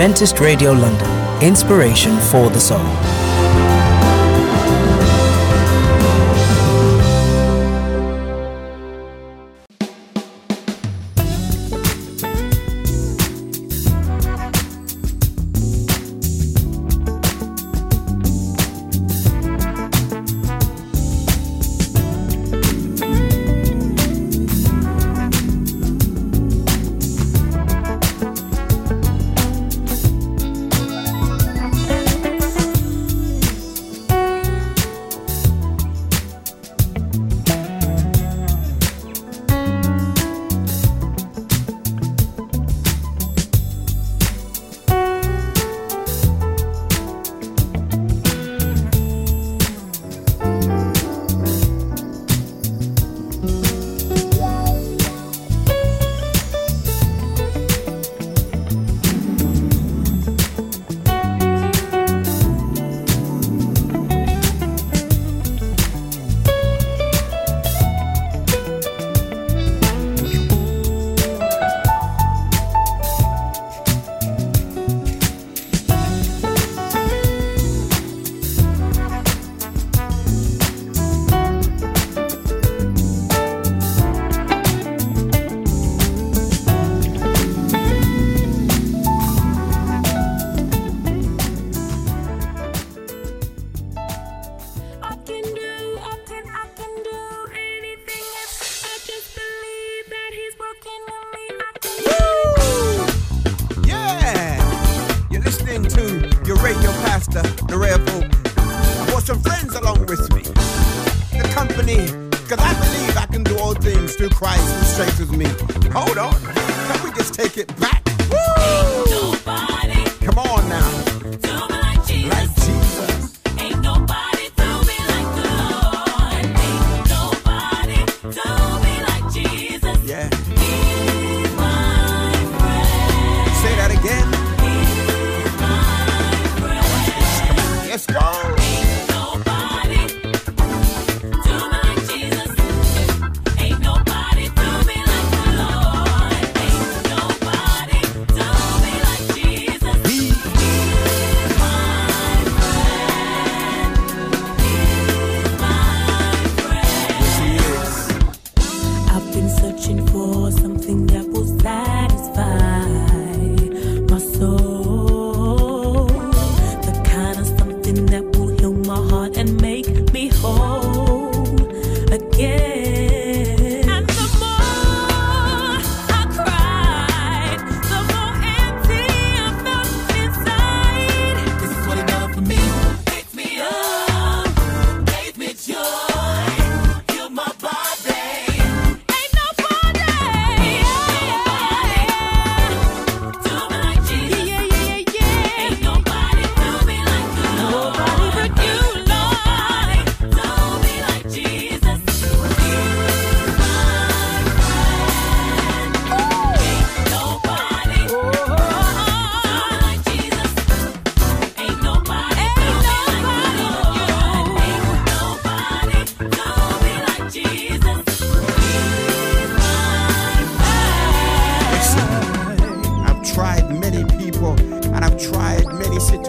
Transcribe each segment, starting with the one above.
Adventist Radio London, inspiration for the soul.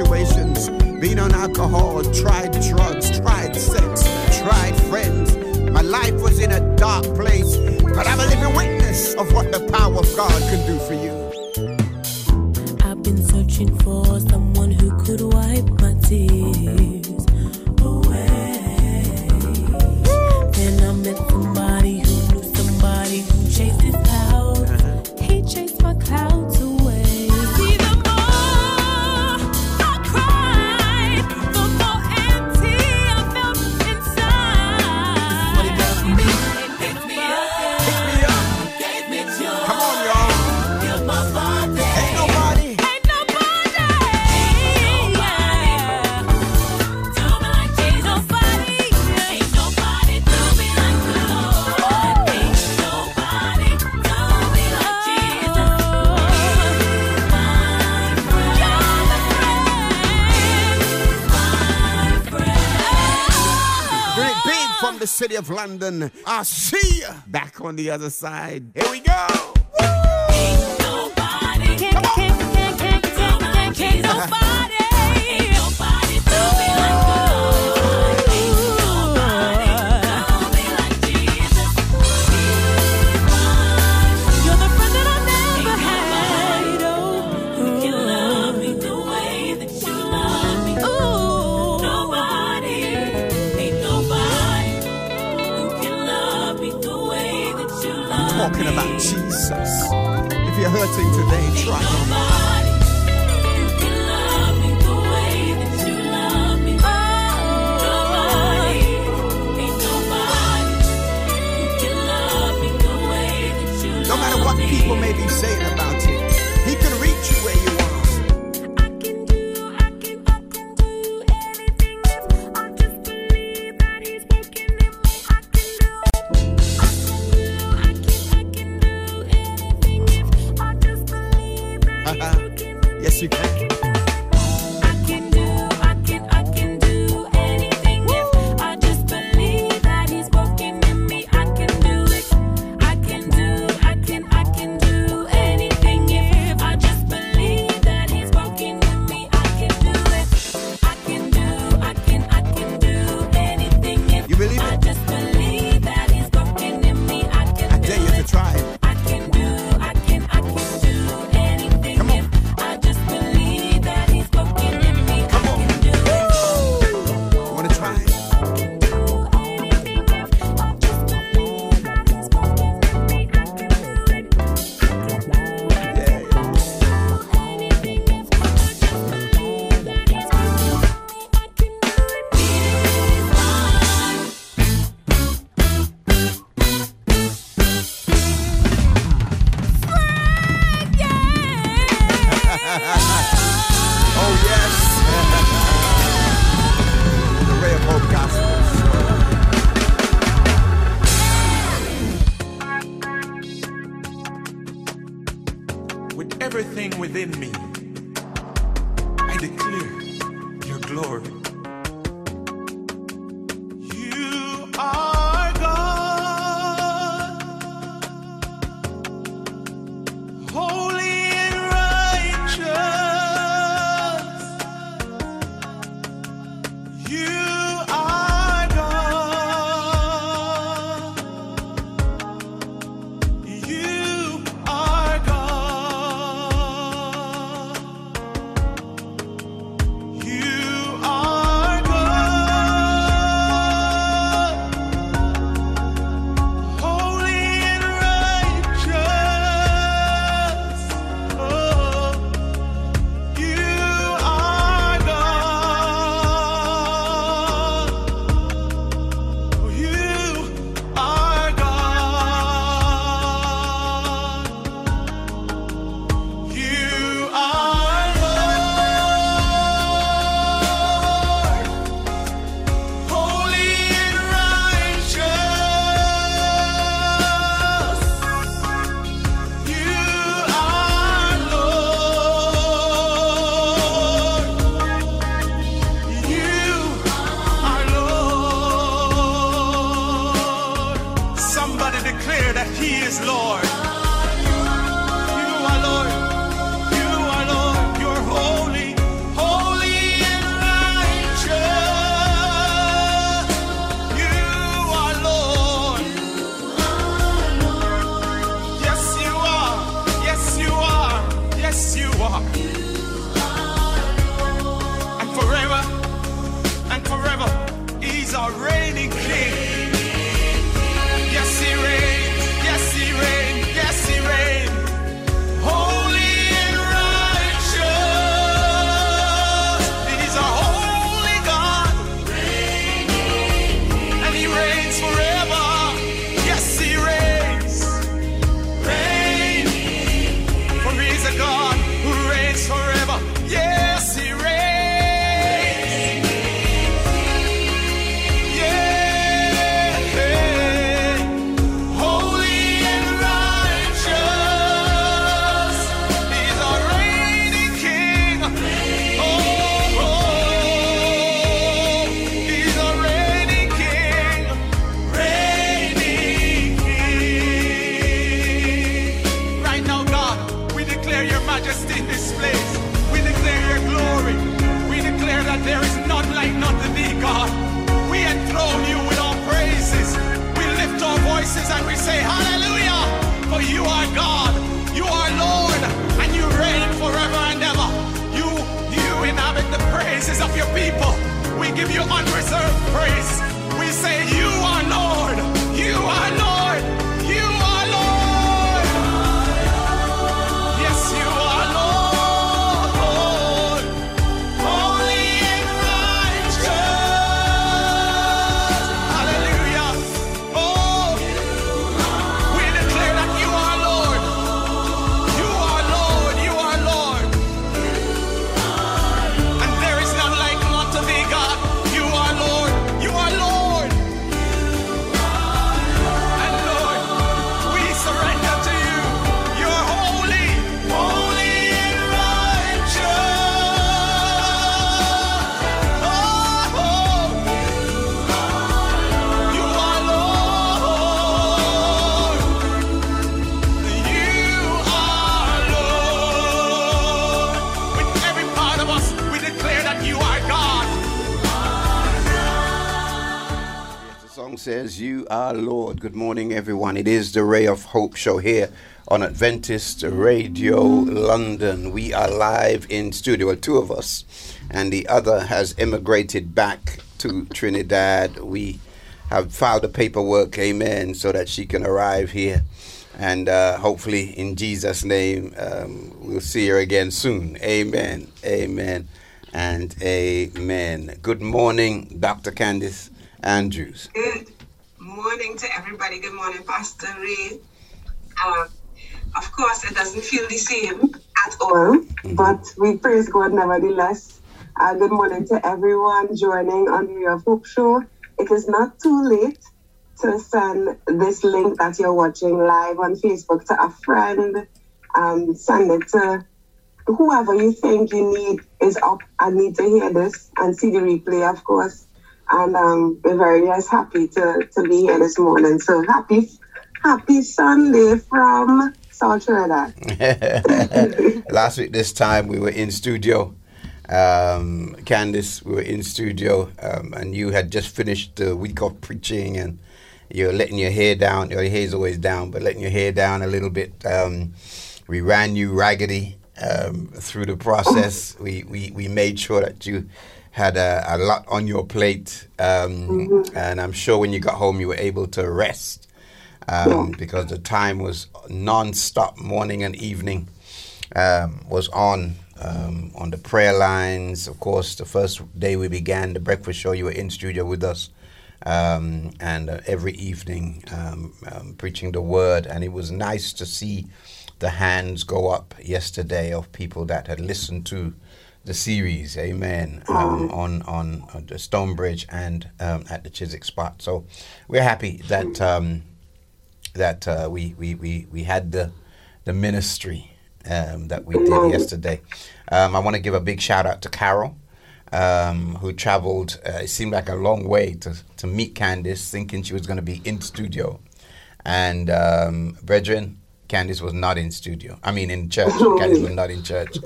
situations. Been on alcohol, tried drugs, tried sex, tried friends. My life was in a dark place, but I'm a living witness of what the power of God can do for you. I've been searching for city of London. I'll see you back on the other side. Here we go. Woo! Ain't nobody. Can't, can't, can't, can't, can't, can't, can't nobody. Says, You are Lord. Good morning, everyone. It is the Ray of Hope show here on Adventist Radio London. We are live in studio, two of us, and the other has immigrated back to Trinidad. We have filed the paperwork, amen, so that she can arrive here. And uh, hopefully, in Jesus' name, um, we'll see her again soon. Amen, amen, and amen. Good morning, Dr. Candice Andrews. Good morning to everybody. Good morning, Pastor Ray. Uh, of course, it doesn't feel the same at all, but we praise God nevertheless. Uh, good morning to everyone joining on the Ray of Hope show. It is not too late to send this link that you're watching live on Facebook to a friend. Um, send it to whoever you think you need is up and need to hear this and see the replay, of course. And um, we're very just happy to, to be here this morning. So happy, happy Sunday from South Trinidad. Last week, this time, we were in studio. Um, Candice, we were in studio, um, and you had just finished the week of preaching, and you're letting your hair down. Your hair's always down, but letting your hair down a little bit. Um, we ran you raggedy um, through the process. We, we, we made sure that you had a, a lot on your plate, um, and I'm sure when you got home, you were able to rest um, because the time was non-stop, morning and evening um, was on um, on the prayer lines. Of course, the first day we began the breakfast show, you were in studio with us, um, and uh, every evening um, um, preaching the word. And it was nice to see the hands go up yesterday of people that had listened to the series, Amen, um, on, on on the Stonebridge and um, at the Chiswick spot. So we're happy that um, that uh, we, we, we, we had the, the ministry um, that we did yesterday. Um, I want to give a big shout out to Carol, um, who traveled, uh, it seemed like a long way to, to meet Candice, thinking she was going to be in studio. And um, brethren, Candice was not in studio. I mean, in church. Candice was not in church.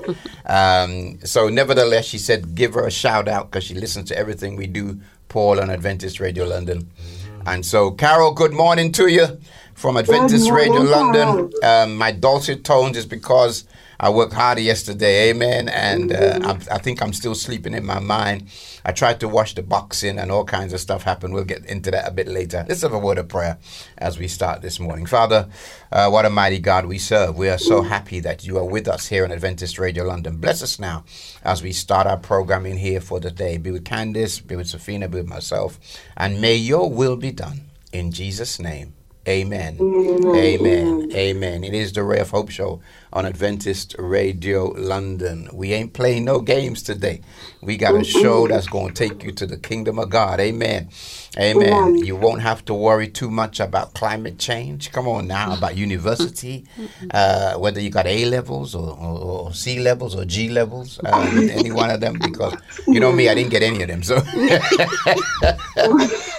Um, so, nevertheless, she said, give her a shout out because she listens to everything we do, Paul on Adventist Radio London. And so, Carol, good morning to you from Adventist Radio London. Um, my dulcet tones is because I worked harder yesterday, amen. And uh, I, I think I'm still sleeping in my mind. I tried to watch the boxing and all kinds of stuff happen. We'll get into that a bit later. Let's have a word of prayer as we start this morning. Father, uh, what a mighty God we serve. We are so happy that you are with us here on Adventist Radio London. Bless us now as we start our programming here for the day. Be with Candice, be with Safina, be with myself, and may your will be done in Jesus' name. Amen. Amen. Amen. It is the Ray of Hope show on Adventist Radio London. We ain't playing no games today. We got a show that's going to take you to the kingdom of God. Amen. Amen. You won't have to worry too much about climate change. Come on now, about university, uh, whether you got A levels or, or, or C levels or G levels, uh, any one of them, because you know me, I didn't get any of them. So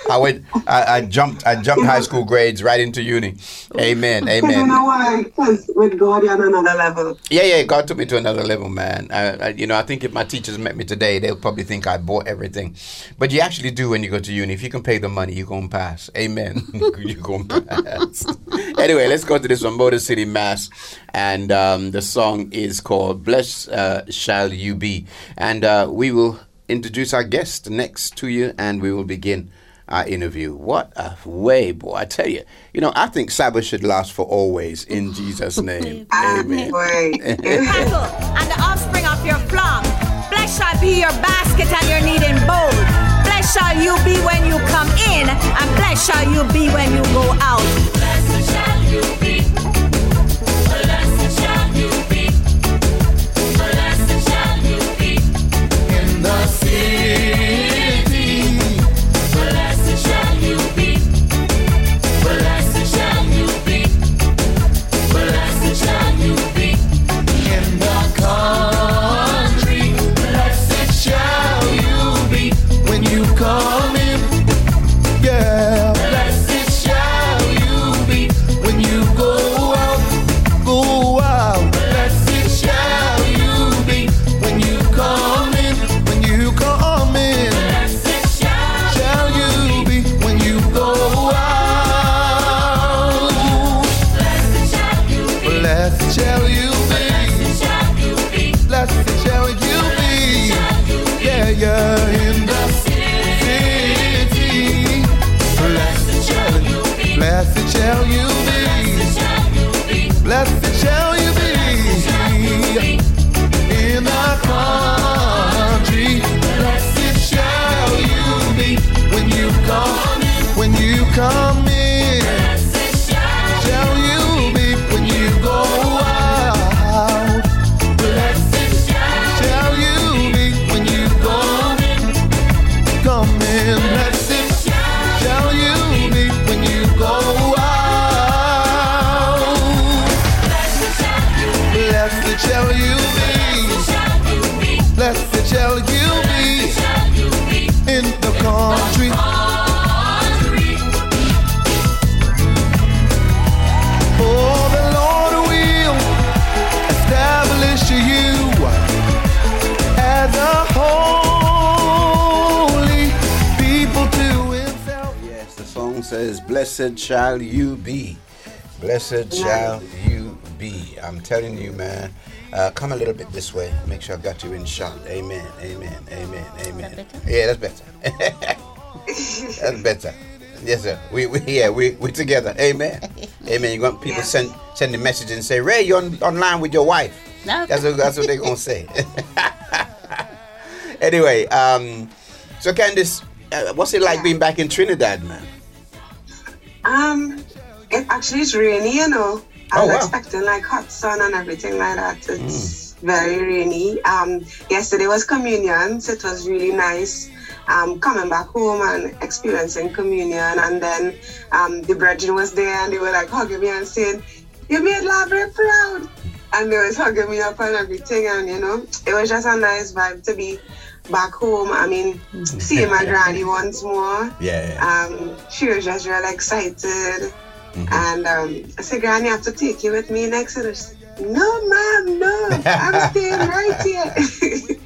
I went, I, I jumped, I jumped high school grades right into uni. Amen. Amen. know why, because with God, you're on another level. Yeah, yeah, God took me to another level, man. I, I, you know, I think if my teachers met me today, they'll probably think I bought everything. But you actually do when you go to uni. If you can pay the money, you're going to pass. Amen. you're going to pass. anyway, let's go to this one, Motor City Mass. And um, the song is called Blessed uh, Shall You Be. And uh, we will introduce our guest next to you, and we will begin our interview. What a way, boy. I tell you, you know, I think Sabbath should last for always in Jesus' name. Amen. Boy. and the offspring of your flock. Blessed shall be your basket and your kneading bowl. Blessed shall you be when you come in, and blessed shall you be when you go out. Blessed shall you be. Blessed shall you be. Blessed shall you be. I'm telling you, man. Uh, come a little bit this way. Make sure I got you in shot. Amen. Amen. Amen. Amen. better? Yeah, that's better. that's better. Yes, sir. We, we yeah, we we together. Amen. Amen. You want people Yeah. send send the message and say, Ray, you're on, online with your wife. No. That's what that's what they're gonna say. anyway, um, so Candice, uh, what's it like Yeah. being back in Trinidad, man? Um, it actually is rainy, you know. I Oh, was wow. expecting like hot sun and everything like that. It's very rainy. Um, yesterday was communion, so it was really nice. Um, coming back home and experiencing communion, and then um, the brethren was there and they were like hugging me and saying, "You made La Brea proud," and they was hugging me up and everything, and you know, it was just a nice vibe to be back home. I mean, seeing my granny once more Yeah. um, she was just really excited. And um, I said, Granny, I have to take you with me in Exodus. No, ma'am, no, I'm staying right here.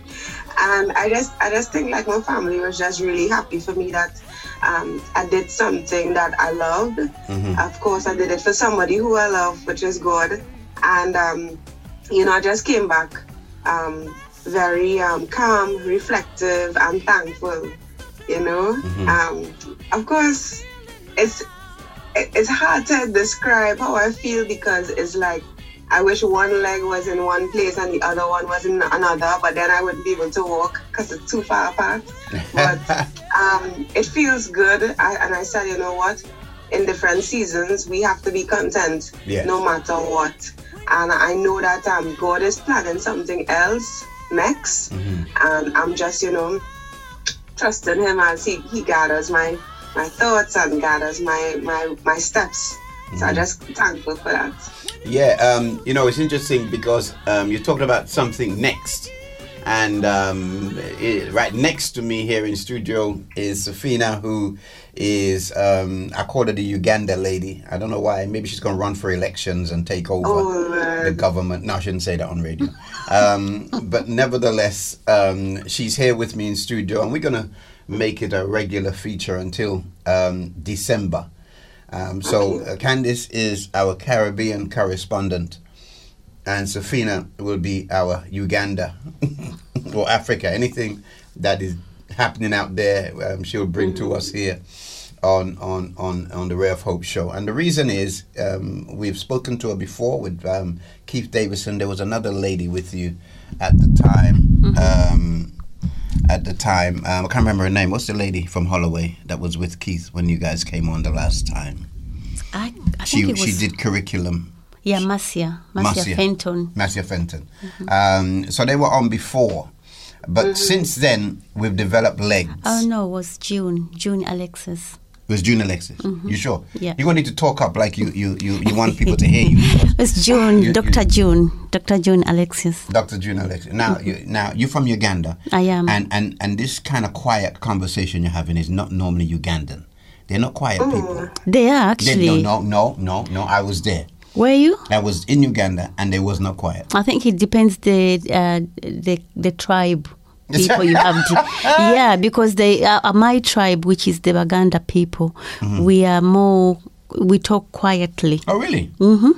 and I just, I just think like my family was just really happy for me that um, I did something that I loved. Of course, I did it for somebody who I love, which is God. And um, you know, I just came back um, very um, calm, reflective, and thankful. You know, um, of course, it's it- it's hard to describe how I feel because it's like I wish one leg was in one place and the other one was in another, but then I wouldn't be able to walk because it's too far apart. But um, it feels good, I, and I said, you know what? In different seasons, we have to be content, Yes. no matter what. And I know that um, God is planning something else next, and I'm just, you know, trusting Him as He, he gathers my my thoughts and gathers my my my steps. So I'm just thankful for that. Yeah, um, you know, it's interesting because um, you're talking about something next. And um, it, right next to me here in studio is Safina, who is, um, her the Uganda lady. I don't know why. Maybe she's going to run for elections and take over Oh, the government. No, I shouldn't say that on radio. Um, but nevertheless, um, she's here with me in studio, and we're going to make it a regular feature until um, December. Um, so uh, Candice is our Caribbean correspondent, and Safina will be our Uganda or Africa. Anything that is happening out there, um, she'll bring to us here on on on on the Ray of Hope show. And the reason is um, we've spoken to her before with um, Keith Davison. There was another lady with you at the time. Um, at the time, um, I can't remember her name. What's the lady from Holloway that was with Keith when you guys came on the last time? I, I She was she did curriculum. yeah, Marcia, Marcia, Marcia. Fenton. Marcia Fenton. Um, so they were on before, but since then we've developed legs. Oh no, it was June, June Alexis. It was June Alexis. Mm-hmm. You sure? Yeah. You're gonna need to talk up like you you you, you want people to hear you. It's June, You- Dr. you- June, Dr. June Alexis. Dr. June Alexis. Now you now you're from Uganda. I am. And and and this kind of quiet conversation you're having is not normally Ugandan. They're not quiet mm. people. They are actually. They- actually. no, no, no, no, no. I was there. Were you? I was in Uganda and they was not quiet. I think it depends the uh, the the tribe people you have. To, yeah, because they uh, uh, my tribe, which is the Baganda people, Mm-hmm. we are more we talk quietly. Oh really? Mm-hmm.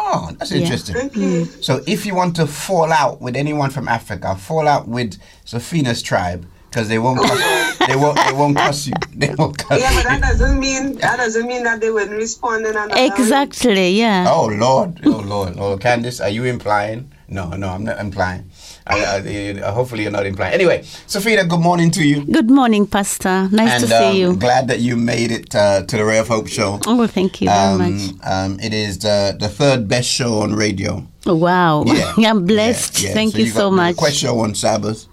Oh, that's interesting. Okay. So if you want to fall out with anyone from Africa, fall out with Safina's tribe because they won't cuss, they won't they won't cuss you. They won't cuss Yeah, but that you. doesn't mean that doesn't mean that they wouldn't respond in another Exactly. Yeah. Oh Lord, oh Lord, oh Candice, are you implying? No, no, I'm not implying. I, I, you- hopefully you're not implying. Anyway, Sophia, good morning to you. Good morning, Pastor. Nice and to see um, you. glad that you made it uh, to the Ray of Hope show. Oh, thank you very much. Um, um, it is the, the third best show on radio. Wow. Yeah. I'm blessed. Yeah, yeah. Thank you, got so the much. Quest show on Sabbath,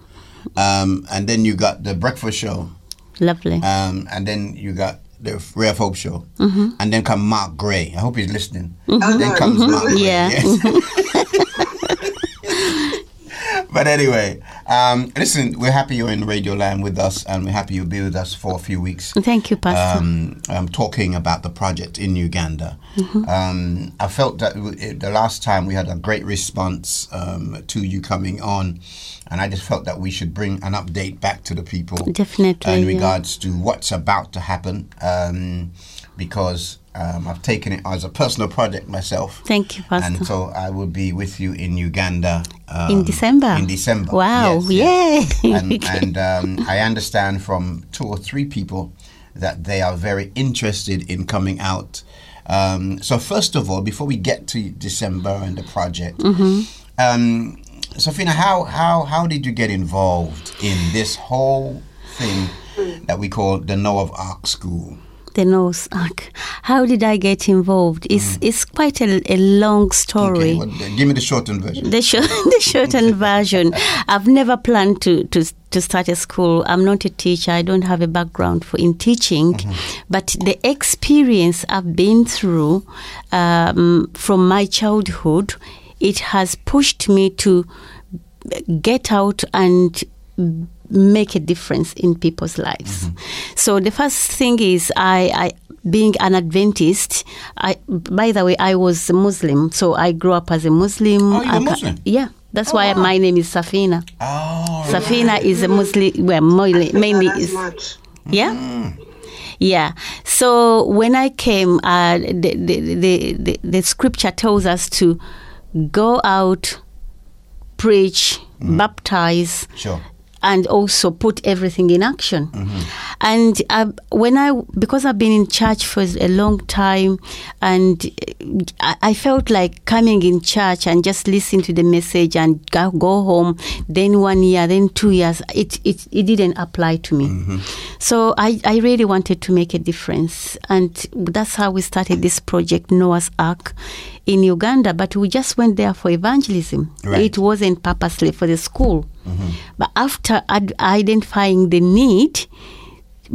um, and then you got the breakfast show, Lovely. um, and then you got the Ray of Hope show, Mm-hmm. and then come Mark Gray. I hope he's listening. Then comes Mark Gray. Yeah. yes. but anyway, Um, listen, we're happy you're in Radio Land with us, and we're happy you'll be with us for a few weeks. Thank you, Pastor. Um, um, talking about the project in Uganda. Mm-hmm. Um, I felt that w- the last time we had a great response um, to you coming on, and I just felt that we should bring an update back to the people. Definitely, In yeah. regards to what's about to happen, um, because um, I've taken it as a personal project myself. Thank you, Pastor. And so I will be with you in Uganda um, In December? In December. Wow, yes, yes. yay. and and um, I understand from two or three people that they are very interested in coming out. Um, so first of all, before we get to December and the project, Mm-hmm. Safina, how how how did you get involved in this whole thing that we call the Noah of Ark School? the Noah's Ark. How did I get involved? It's it's quite a, a long story. Mm. Okay, well, give me the shortened version. the short, the shortened version. I've never planned to, to to start a school. I'm not a teacher. I don't have a background for in teaching, Mm-hmm. but the experience I've been through um, from my childhood, it has pushed me to get out and make a difference in people's lives. So the first thing is I, I being an Adventist. I by the way I was a Muslim, so I grew up as a Muslim. Oh, you're a I ca- Muslim? Yeah, that's Oh, why wow. my name is Safina. Oh, Safina is a Muslim. Well, mainly, mainly is much. yeah. Yeah. So when I came, uh, the, the, the, the, the scripture tells us to go out, preach, baptize, Sure. and also put everything in action. And uh, when I, because I've been in church for a long time, and uh, I, I felt like coming in church and just listen to the message and go, go home. Then one year, then two years, it it, it didn't apply to me. So I, I really wanted to make a difference, and that's how we started this project, Noah's Ark, in Uganda. But we just went there for evangelism. Right. It wasn't purposely for the school. But after ad- identifying the need,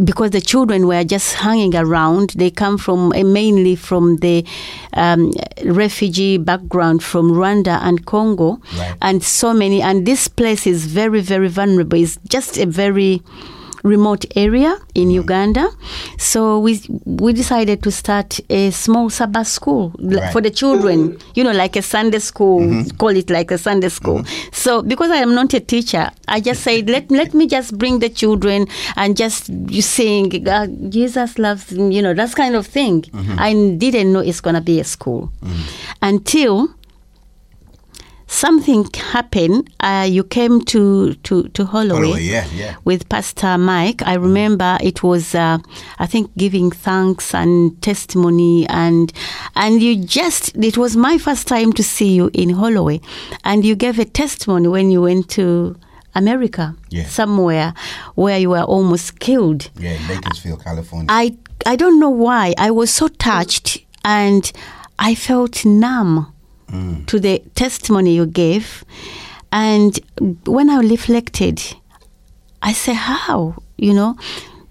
because the children were just hanging around, they come from uh, mainly from the um, refugee background from Rwanda and Congo, Right. and so many. And this place is very, very vulnerable. It's just a very remote area in mm. Uganda. So we we decided to start a small Sabbath school Right. for the children. Mm-hmm. You know, like a Sunday school. Mm-hmm. Call it like a Sunday school. Mm-hmm. So because I am not a teacher, I just said let let me just bring the children and just you sing uh, Jesus loves you know that kind of thing. I didn't know it's gonna be a school until something happened. Uh, you came to to to Holloway, Holloway, yeah, yeah. with Pastor Mike. I remember it was uh, I think giving thanks and testimony and and you just it was my first time to see you in Holloway, and you gave a testimony when you went to. America, Yeah. somewhere where you were almost killed. Yeah, in Bakersfield, California. I I don't know why. I was so touched and I felt numb to the testimony you gave. And when I reflected, I said, How? You know?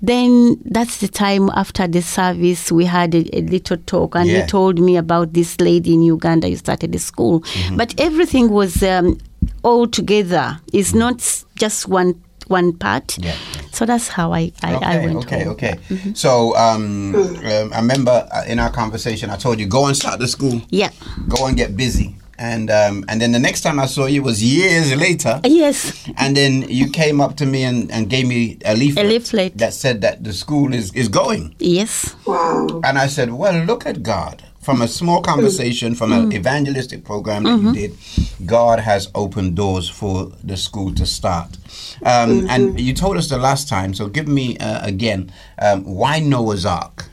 Then that's the time after the service we had a, a little talk, and Yeah. you told me about this lady in Uganda. who started a school, but everything was um, all together. It's not just one one part. Yeah. So that's how I I, I okay, went okay, home. okay. So um, um, I remember uh, in our conversation, I told you go and start the school, Yeah. go and get busy, and um, and then the next time I saw you was years later, Yes. and then you came up to me and, and gave me a leaflet, A leaflet. that said that the school is is going, Yes. Wow. and I said, well, look at God. From a small conversation, from an evangelistic program that you did, God has opened doors for the school to start. Um, And you told us the last time, so give me uh, again um, why Noah's Ark?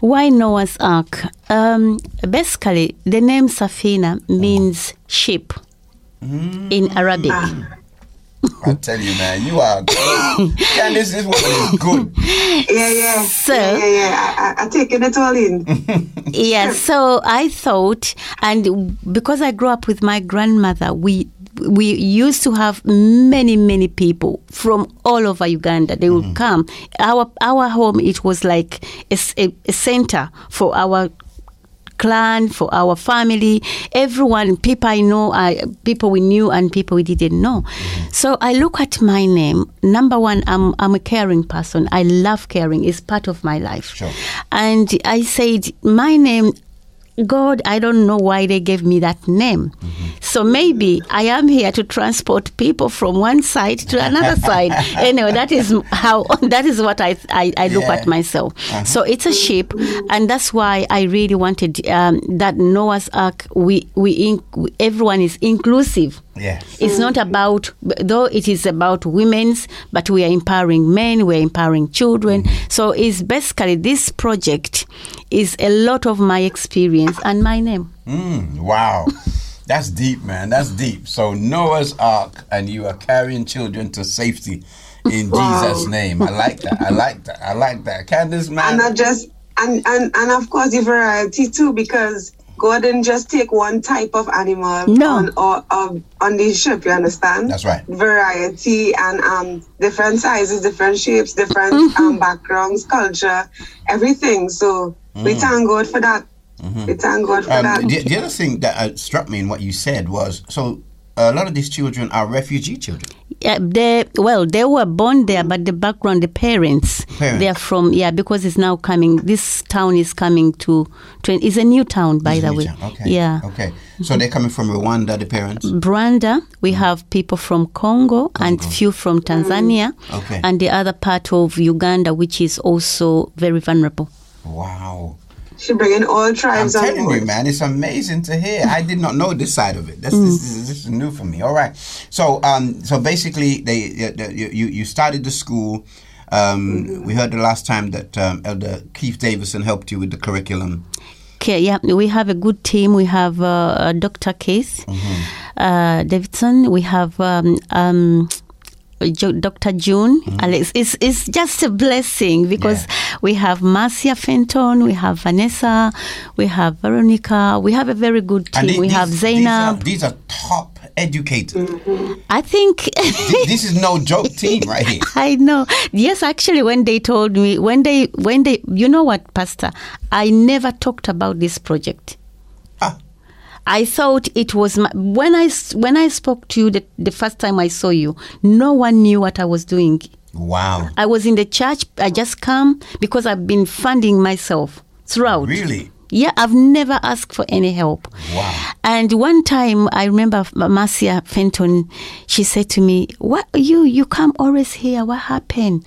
Why Noah's Ark? Um, basically, the name Safina means ship in Arabic. I tell you, man, you are good. and this is what is good. Yeah, yeah. So- yeah, yeah, yeah. I, I, I taking it all in. Yeah, so I thought, and because I grew up with my grandmother, we we used to have many many people from all over Uganda. They would mm. come. Our our home it was like a center for our clan, for our family, everyone, people I know, I, people we knew and people we didn't know. Mm-hmm. So I look at my name. Number one, I'm, I'm a caring person. I love caring. It's part of my life. Sure. And I said, my name, God, I don't know why they gave me that name. So maybe I am here to transport people from one side to another side. Anyway, that is how that is what I I, I look Yeah. at myself. So it's a ship, and that's why I really wanted um, that Noah's Ark. We we, in, everyone is inclusive. Yes. It's not about, though it is about women's, but we are empowering men, we're empowering children. So it's basically this project is a lot of my experience and my name. Mm, wow. That's deep, man. That's deep. So Noah's Ark, and you are carrying children to safety in Jesus' name. I like that. I like that. I like that. Candice, and man. not just and, and and of course the variety too because God didn't just take one type of animal No. on or, or on the ship. You understand? That's right. Variety and um different sizes, different shapes, different Mm-hmm. um backgrounds, culture, everything. So we thank God for that. We thank God for that. Um, the, the other thing that uh, struck me in what you said was so a lot of these children are refugee children. Yeah, they well, they were born there, but the background, the parents, Parents. they are from yeah, because it's now coming. This town is coming to. to it's a new town, by the way. Okay. Yeah. Okay. So they're coming from Rwanda, the parents. Rwanda, we mm. have people from Congo, and few from Tanzania, Okay. and the other part of Uganda, which is also very vulnerable. Wow. She bringing all tribes. I'm tribes on telling you, man, it's amazing to hear. I did not know this side of it. This, this, is, this is new for me. All right. So, um, so basically, they, they, they- you you started the school. Um, We heard the last time that um, Elder Keith Davison helped you with the curriculum. Okay, yeah, we have a good team. We have uh, Dr. Case uh, Davison. We have um, um, Jo- Dr. June. Mm. Alex. It's, it's just a blessing because we have Marcia Fenton, we have Vanessa, we have Veronica. We have a very good team. we have these- Zainab. These are, these are top educators. I think. This is no joke team right here. I know. Yes, actually, when they told me, when they, when they, you know what, Pastor, I never talked about this project. I thought it was my, when I when I spoke to you the, the first time I saw you. No one knew what I was doing. Wow. I was in the church. I just come because I've been funding myself throughout. Really? Yeah, I've never asked for any help. Wow. And one time, I remember Marcia Fenton. She said to me, "What you you come always here? What happened?"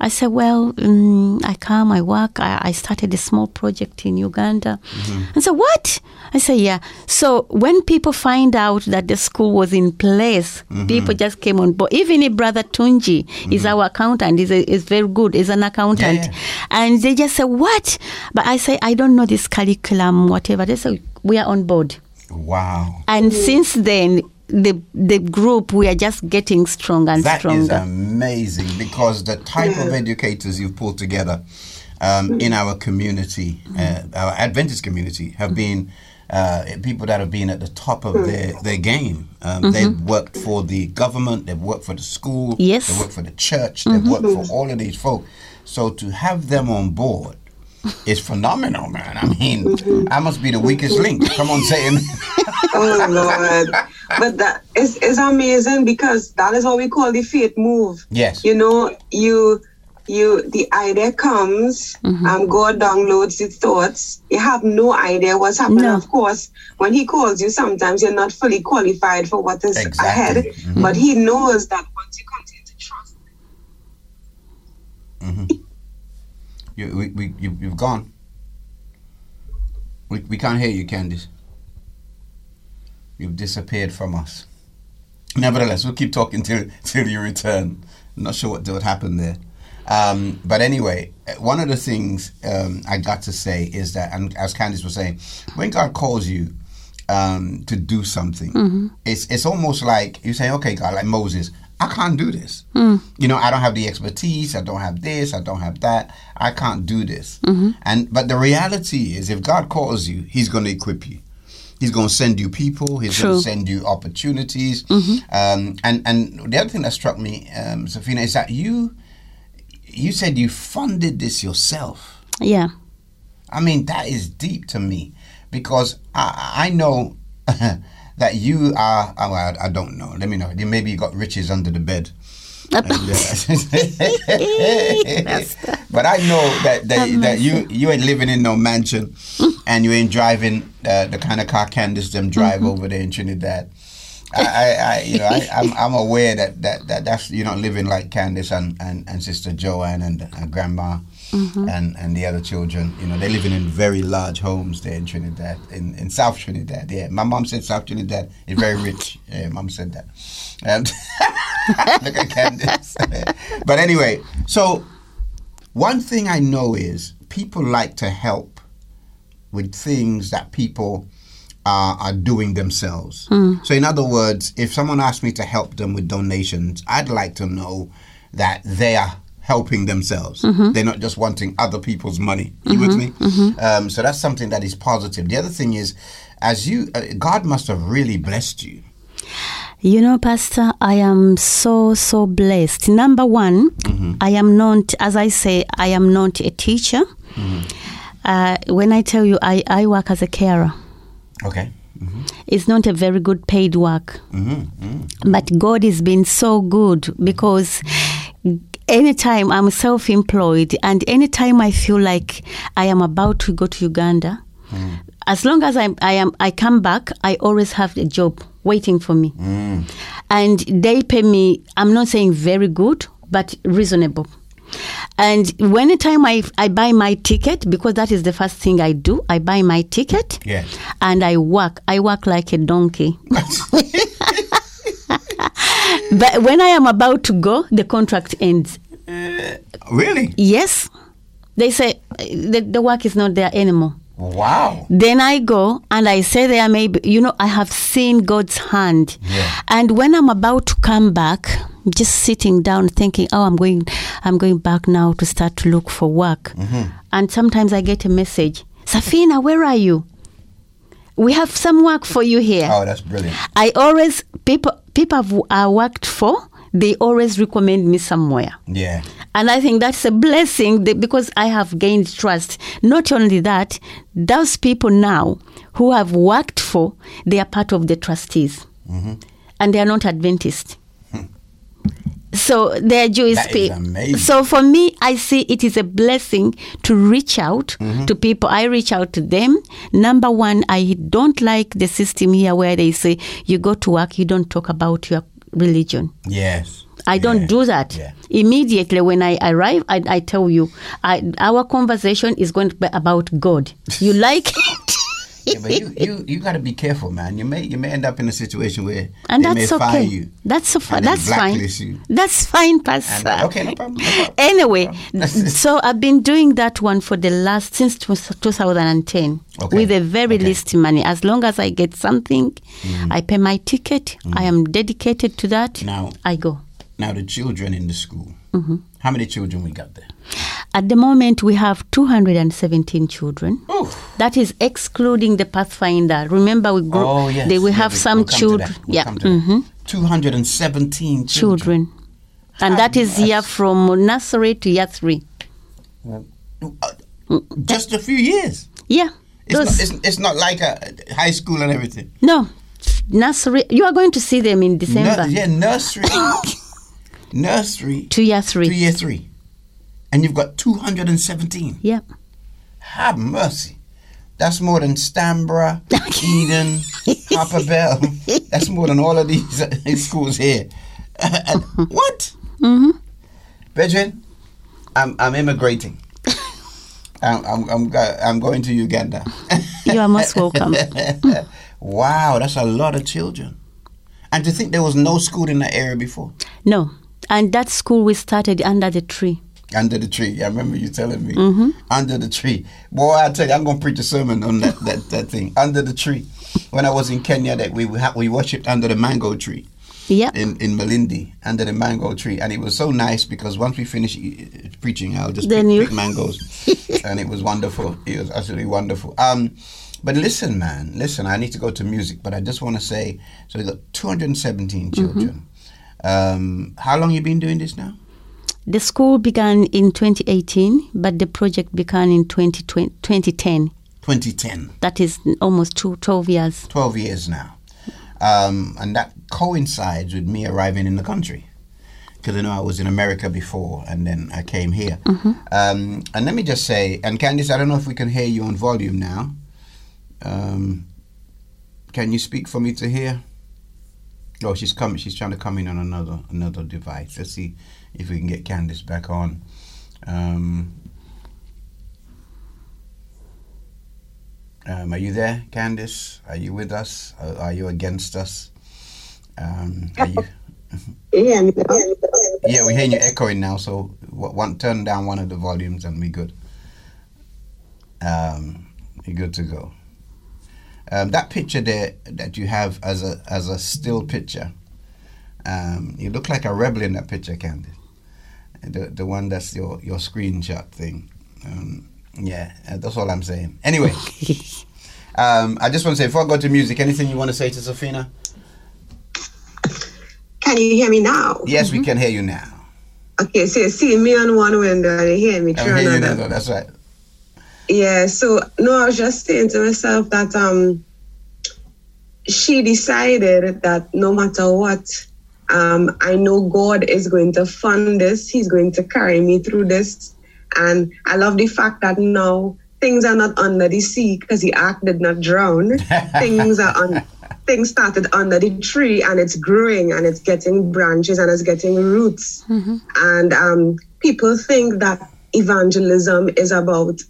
I said, "Well, um, I come, I work. I, I started a small project in Uganda." Mm-hmm. And so what? I said, "Yeah." So when people find out that the school was in place, mm-hmm. people just came on board. Even if Brother Tunji mm-hmm. is our accountant, is is very good, is an accountant, yeah. and they just say, "What?" But I say, "I don't know this curriculum, whatever." They say, "We are on board." Wow. And since then, the the group we are just getting stronger and That is stronger. amazing because the type of educators you've pulled together um, in our community, uh, our Adventist community, have been uh, people that have been at the top of their, their game. Um, They've worked for the government, they've worked for the school, Yes. they've worked for the church, they've worked for all of these folk. So to have them on board is phenomenal, man. I mean, I must be the weakest link. Come on, say it. oh Lord. But that is is amazing because that is what we call the faith move. Yes. You know, you you the idea comes, um, God downloads the thoughts. You have no idea what's happening. No. Of course, when he calls you, sometimes you're not fully qualified for what is Exactly. ahead. Mhm. But he knows that once you continue to trust You, we, we, you, you've gone. We, we can't hear you, Candice. You've disappeared from us. Nevertheless, we'll keep talking till till you return. I'm not sure what what happened there. Um, but anyway, one of the things um, I got to say is that, and as Candice was saying, when God calls you um, to do something, it's it's almost like you say, "Okay, God, like Moses, I can't do this. You know, I don't have the expertise. I don't have this. I don't have that. I can't do this." And but the reality is, if God calls you, He's going to equip you. He's going to send you people. He's going to send you opportunities. Um, and and the other thing that struck me, um, Safina, is that you you said you funded this yourself. yeah. I mean, that is deep to me because I, I know that you are. Oh, I, I don't know. Let me know. Maybe you got riches under the bed. And, uh, but I know that that, that you you ain't living in no mansion, and you ain't driving uh, the kind of car Candice them drive over there in Trinidad. I, I, I you know I, I'm, I'm aware that, that, that that's you're not living like Candice and, and, and Sister Joanne and, and Grandma Mm-hmm. and, and the other children. You know they're living in very large homes there in Trinidad, in, in South Trinidad. Yeah, my mom said South Trinidad is very rich. Yeah, mom said that. And look at Candice. but anyway, so one thing I know is people like to help with things that people are, are doing themselves. Hmm. So, in other words, if someone asked me to help them with donations, I'd like to know that they are helping themselves. They're not just wanting other people's money. You with me? Um, so that's something that is positive. The other thing is, as you, uh, God must have really blessed you. You know, Pastor, I am so, so blessed. Number one, I am not, as I say, I am not a teacher. Uh, when I tell you I, I work as a carer, Okay. it's not a very good paid work. Mm-hmm. But God has been so good because anytime I'm self employed and anytime I feel like I am about to go to Uganda, mm. as long as I'm, I am I come back, I always have a job waiting for me. Mm. And they pay me I'm not saying very good, but reasonable. And when time I, I buy my ticket, because that is the first thing I do, I buy my ticket Yeah. and I work. I work like a donkey. but when I am about to go, the contract ends. Really? Yes. They say uh, the, the work is not there anymore. Wow. Then I go and I say there maybe you know I have seen God's hand. Yeah. And when I'm about to come back, just sitting down thinking, "Oh, I'm going I'm going back now to start to look for work." Mm-hmm. And sometimes I get a message, "Safina, where are you? We have some work for you here." Oh, that's brilliant. I always people people I've uh, worked for, they always recommend me somewhere. Yeah. And I think that's a blessing because I have gained trust. Not only that, those people now who have worked for, they are part of the trustees. Mm-hmm. And they are not Adventist. So they are Jewish That people. So for me, I see it is a blessing to reach out Mm-hmm. to people. I reach out to them. Number one, I don't like the system here where they say you go to work, you don't talk about your religion. Yes. I don't do that. Yeah. Immediately when I arrive, I, I tell you, I, our conversation is going to be about God. You like? Yeah, but you, you, you got to be careful, man. You may you may end up in a situation where and they that's may fire okay. you. That's so fine. That's fine. you. That's fine, Pastor. uh, okay, no problem. No problem. Anyway, No problem. so I've been doing that one for the last since 2010 Okay. with a very Okay. least money. As long as I get something, I pay my ticket. I am dedicated to that. Mm. Now- I go. Now the children in the school. Mm-hmm. How many children we got there? At the moment, we have 217 children. Oh, That is excluding the Pathfinder. Remember, we grew, oh yes. they Yeah, have we- some we'll children. We'll yeah, come to that. mhm, 217 children. children. And that is year from nursery to year three. Uh, just a few years. Yeah. It's Those, not, it's, it's not like a high school and everything. no, nursery. You are going to see them in December. Nur- yeah, nursery. nursery To year three. to year three. And you've got 217. Yeah. Have mercy. That's more than Stanborough, Eden, Harper Bell. That's more than all of these uh, schools here. And what? Mm-hmm. I'm, I'm immigrating. I'm, I'm, I'm, I'm going to Uganda. You are most welcome. wow, that's a lot of children. And to think there was no school in that area before. no. And that school we started under the tree. Under the tree. I remember you telling me. Mm-hmm. Under the tree. Boy, I tell you, I'm going to preach a sermon on that, that, that thing. Under the tree. When I was in Kenya, that we we, worshipped under the mango tree Yeah. in, in Malindi, under the mango tree. And it was so nice because once we finished e- preaching, I'll just Then pick, you- pick mangoes. and it was wonderful. It was absolutely wonderful. Um, but listen, man, listen, I need to go to music, but I just want to say so we got 217 children. Um, how long you been doing this now? The school began in 2018, but the project began in 2020, 2010. 2010. That is almost two, 12 years. 12 years now. Um, and that coincides with me arriving in the country. Because I know I was in America before and then I came here. Um, and let me just say, and Candice, I don't know if we can hear you on volume now. Um, can you speak for me to hear? Oh, she's coming. She's trying to come in on another another device. Let's see if we can get Candice back on. Um, um, are you there, Candice? Are you with us? Are, are you against us? Um, are you? Yeah. Yeah, we're hearing you echoing now. So one, turn down one of the volumes and we're good. Um, you're good to go. Um, that picture there that you have as a as a still picture, um, you look like a rebel in that picture, Candy. The the one that's your your screenshot thing. Um, yeah, uh, that's all I'm saying. Anyway, um, I just want to say before I go to music, anything you want to say to Safina? Can you hear me now? Yes, we can hear you now. Okay, so you see me on one window and you hear me I through hear you another. now. That's right. Yeah, so no, I was just saying to myself that um she decided that no matter what, um, I know God is going to fund this, He's going to carry me through this. And I love the fact that now things are not under the sea because the ark did not drown. things are on things started under the tree and it's growing and it's getting branches and it's getting roots. And um, people think that evangelism is about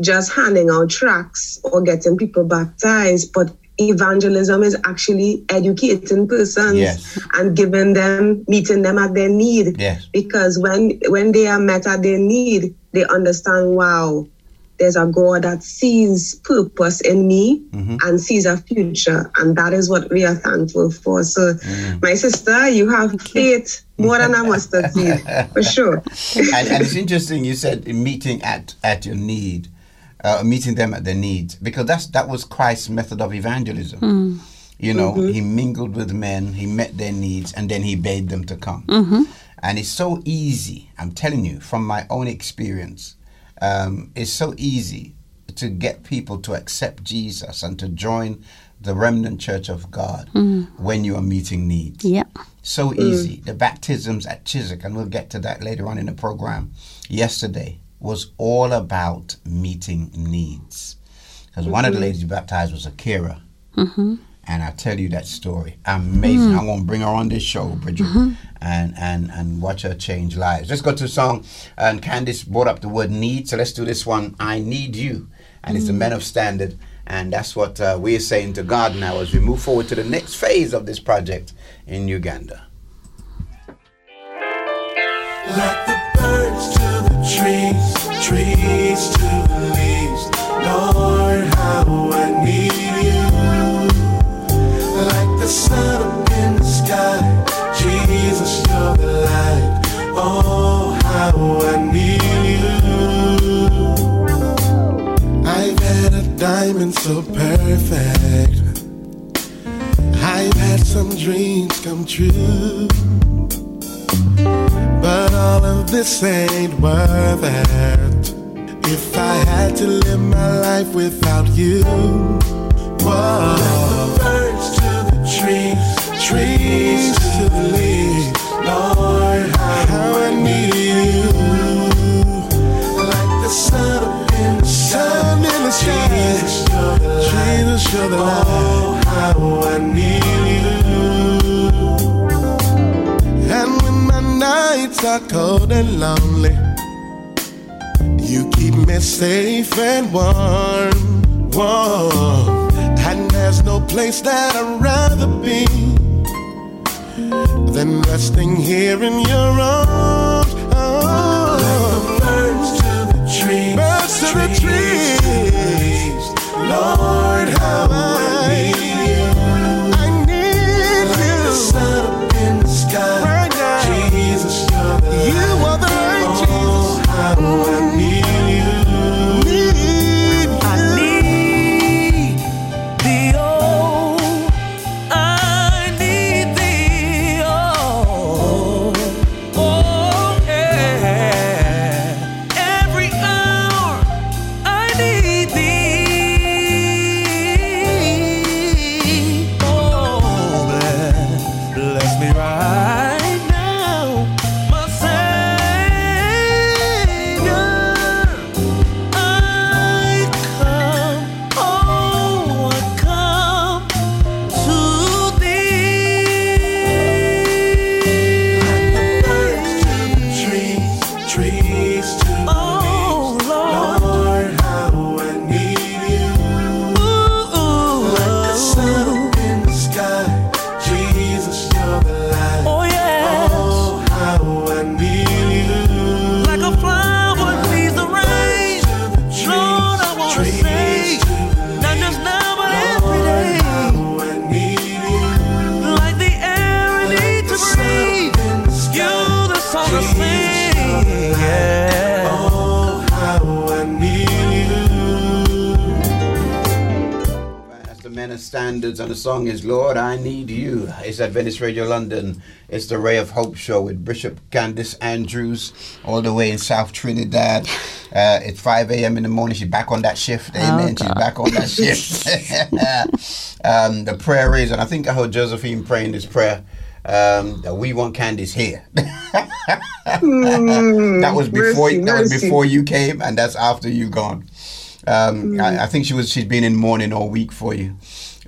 just handing out tracts or getting people baptized, but evangelism is actually educating persons Yes. and giving them, meeting them at their need. Yes. Because when when they are met at their need, they understand, wow, there's a God that sees purpose in me mm-hmm. and sees a future. And that is what we are thankful for. So, mm. my sister, you have faith more than a mustard seed, for sure. and, and it's interesting you said meeting at at your need, uh, meeting them at their needs, because that's that was Christ's method of evangelism. Hmm. You know, mm-hmm. he mingled with men, he met their needs, and then he bade them to come. Mm-hmm. And it's so easy. I'm telling you, from my own experience, um, it's so easy to get people to accept Jesus and to join the remnant church of God mm-hmm. when you are meeting needs Yeah. so mm. easy. The baptisms at Chiswick, and we'll get to that later on in the program, yesterday was all about meeting needs. Because one of the mm-hmm. ladies baptized was Akira. Mm-hmm. And I tell you that story. Amazing. Mm. I'm going to bring her on this show, Bridget, mm-hmm. and, and, and watch her change lives. Let's go to a song. And Candice brought up the word need. So let's do this one I Need You. And it's the mm. Men of Standard. And that's what uh, we're saying to God now as we move forward to the next phase of this project in Uganda. Like the birds to the trees, trees to the leaves. Lord, how I need you. Like the sun up in the sky, Jesus, you're the light. Oh, how I need you. I've had a diamond so perfect. I've had some dreams come true. But all of this ain't worth it if I had to live my life without you. Whoa. Like the birds to the trees, trees to the leaves. Lord, how I need you. Like the sun up in the sun in the sky. Jesus, you're the light. Jesus, you're the light. Oh, how I need you. Nights are cold and lonely, you keep me safe and warm, warm. And there's no place that I'd rather be than resting here in your arms. Oh. Like the birds to the trees, birds to the trees. Lord, how I need and the song is Lord, I Need You. It's Adventist Radio London. It's the Ray of Hope show with Bishop Candice Andrews, all the way in South Trinidad. Uh, it's 5 a.m. in the morning. She's back on that shift. Amen. She's back on that shift. um, the prayer is, and I think I heard Josephine praying this prayer. Um, that we want Candice here. that was before mercy, that was before you came, and that's after you gone. Um, Mm. I, I think she was she's been in mourning all week for you.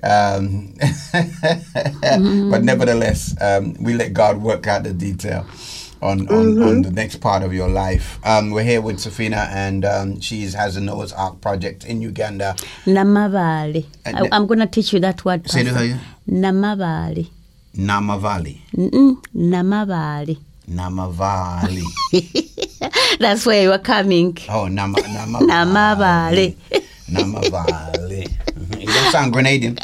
Um, Mm-hmm. But nevertheless, um, we let God work out the detail on on, Mm-hmm. on the next part of your life. Um, we're here with Safina, and um, she has a Noah's Ark project in Uganda. Namavali. And I, i'm going to teach you that word. Say it Pastor. again. Namavali. Namavali. Mm-mm. Namavali. Namavali. That's where you are coming. Oh, Nama, Nama, Namavali. Namavali. You don't sound Grenadian.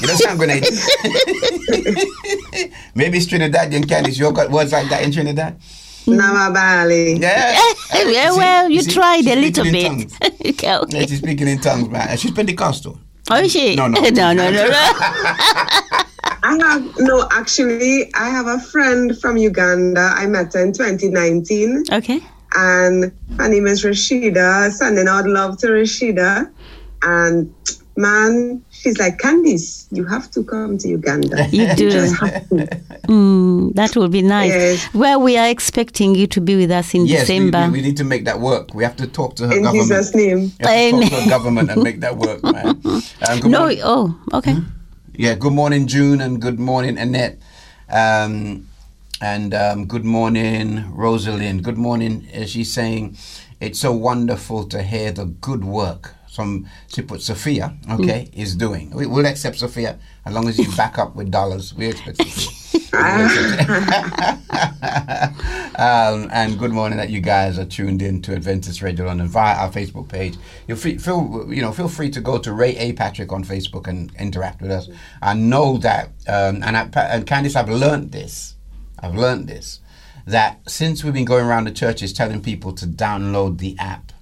You don't sound Grenadian. Maybe it's Trinidadian Candice. You got words like that in Trinidad? Namabali. Yeah. yeah, well, you See? tried She's a little bit. tongues. okay. Yeah, she's speaking in tongues, man. And she's Pentecostal. Oh, is she? No, no. no, no, no, no. I have no, actually, I have a friend from Uganda. I met her in 2019, okay. and her name is Rashida. Sending out love to Rashida, and man, she's like Candice. You have to come to Uganda. You do. Just have to. Mm, that will be nice. Yes. Well, we are expecting you to be with us in Yes, December. we, we need to make that work. We have to talk to her In government. Jesus' name. We have to talk to her government and make that work, man. Um, no, morning- oh, okay. Yeah, good morning, June, and good morning, Annette. Um, and um, good morning, Rosalind. Good morning. She's saying, it's so wonderful to hear the good work some she put Sophia, okay, is doing. We, we'll accept Sophia as long as you back up with dollars. We expect Sophia. um, and good morning that you guys are tuned in to Adventist Radio London via our Facebook page. You feel, feel you know feel free to go to Ray A Patrick on Facebook and interact with us. I know that, um, and I, and Candice, I've learned this. I've learned this that since we've been going around the churches telling people to download the app.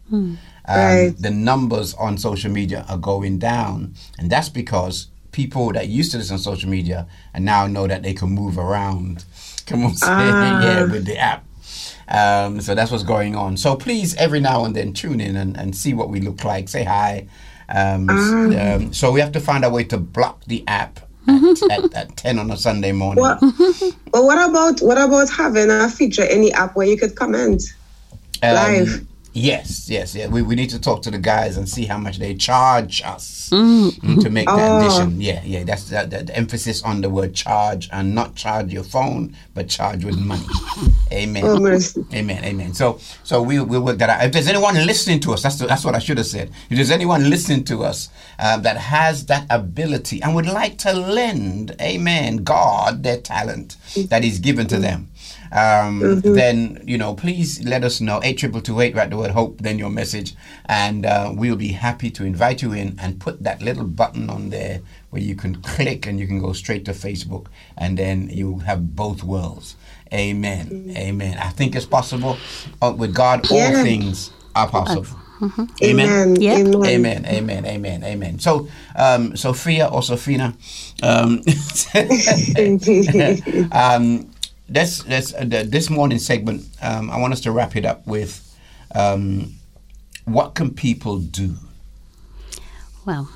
Um, Right. The numbers on social media are going down, and that's because people that used to this on social media and now know that they can move around. Come on, say yeah, with the app. Um, so that's what's going on. So please, every now and then, tune in and, and see what we look like. Say hi. Um, s- um, so we have to find a way to block the app at, at, at ten on a Sunday morning. What? but what about what about having a feature in the app where you could comment? Um, Live. Yes, yes, yeah. We, we need to talk to the guys and see how much they charge us mm, to make that Oh. addition. Yeah, yeah. That's that, that the emphasis on the word charge and not charge your phone, but charge with money. Amen. Oh. Amen. Amen. So so we we'll work that out. If there's anyone listening to us, that's the, that's what I should have said. If there's anyone listening to us uh, that has that ability and would like to lend, Amen, God their talent that is given to them. Um, Then you know, please let us know. Eight triple two eight. Write the word hope, then your message, and uh, we'll be happy to invite you in and put that little button on there where you can click and you can go straight to Facebook, and then you have both worlds. Amen. Amen. I think it's possible. Uh, with God, all Yeah. things are possible. Amen. Yeah. Amen. Amen, amen, amen, amen. So, um, Sophia or Sophina, um, um, let's, let's, uh, the, this morning segment, um, I want us to wrap it up with um, what can people do? Well,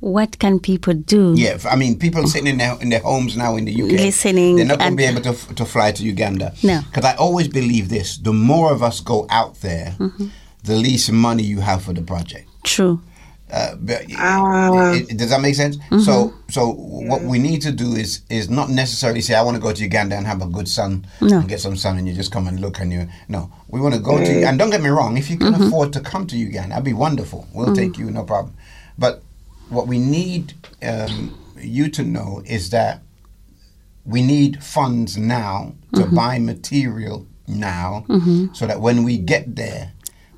what can people do? Yeah, I mean, people sitting in their, in their homes now in the UK, Listening they're not going to be able to, f- to fly to Uganda. No. Because I always believe this the more of us go out there, Mm-hmm. the least money you have for the project. True. Uh, it- it- does that make sense? Mm-hmm. So, so what we need to do is is not necessarily say I want to go to Uganda and have a good sun No. and get some sun, and you just come and look and you no. We want to go to and don't get me wrong. If you can afford to come to Uganda, that'd be wonderful. We'll take you, no problem. But what we need um, you to know is that we need funds now to buy material now, so that when we get there,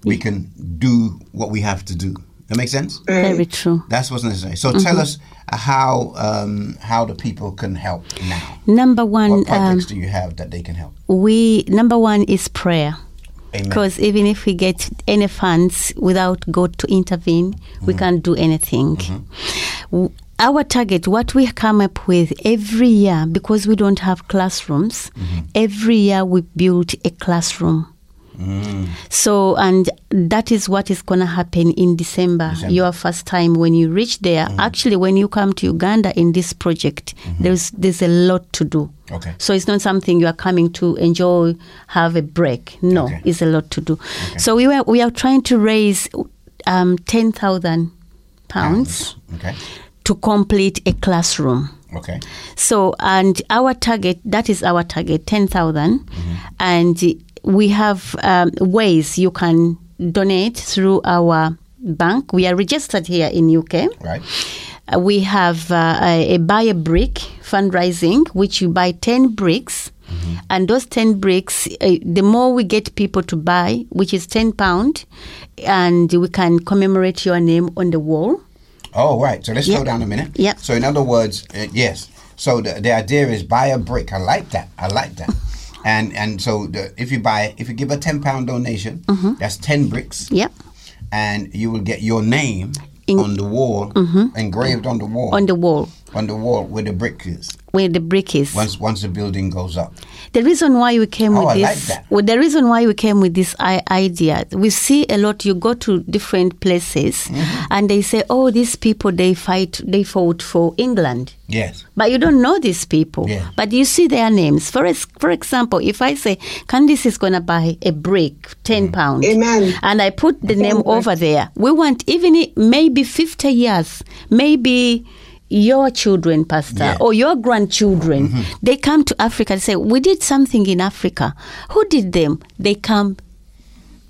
we can do what we have to do. That makes sense. Very true. That's what's necessary. So tell us uh, how um, how the people can help now. Number one, What um, projects do you have that they can help? we number one is prayer. Because even if we get any funds without God to intervene, Mm-hmm. we can't do anything. W- Our target, what we come up with every year, because we don't have classrooms, Mm-hmm. every year we build a classroom. Mm. So, and that is what is going to happen in December, December. your first time when you reach there. Mm-hmm. Actually, when you come to Uganda in this project, there's there's a lot to do. Okay. So it's not something you are coming to enjoy, have a break. No, Okay. it's a lot to do. Okay. So we were we are trying to raise um, ten thousand pounds Okay. to complete a classroom. Okay. So, and our target, that is our target, 10,000. Mm-hmm. And we have um, ways you can donate through our bank. We are registered here in UK. Right. Uh, we have uh, a, a buy a brick fundraising, which you buy 10 bricks. Mm-hmm. And those 10 bricks, uh, the more we get people to buy, which is 10 pound, and we can commemorate your name on the wall. Oh, right. So let's Yeah. slow down a minute. Yeah. So in other words, uh, yes. So the, the idea is buy a brick. I like that. I like that. And and so the, if you buy if you give a ten pound donation, Mm-hmm. that's ten bricks, Yep. and you will get your name In- on the wall, engraved on the wall, On the wall on the wall where the brick is. where the brick is. Once once the building goes up. The reason why we came Oh, with I this, like well, the reason why we came with this idea, we see a lot. You go to different places, Mm-hmm. and they say, "Oh, these people they fight, they fought for England." Yes. But you don't know these people. Yeah. But you see their names. For ex- for example, if I say Candice is gonna buy a brick, ten Mm. pounds, Amen. and I put the name over there, we want even maybe fifty years, maybe your children, Pastor, Yeah. or your grandchildren, they come to Africa and say, "We did something in Africa. Who did them?" They come.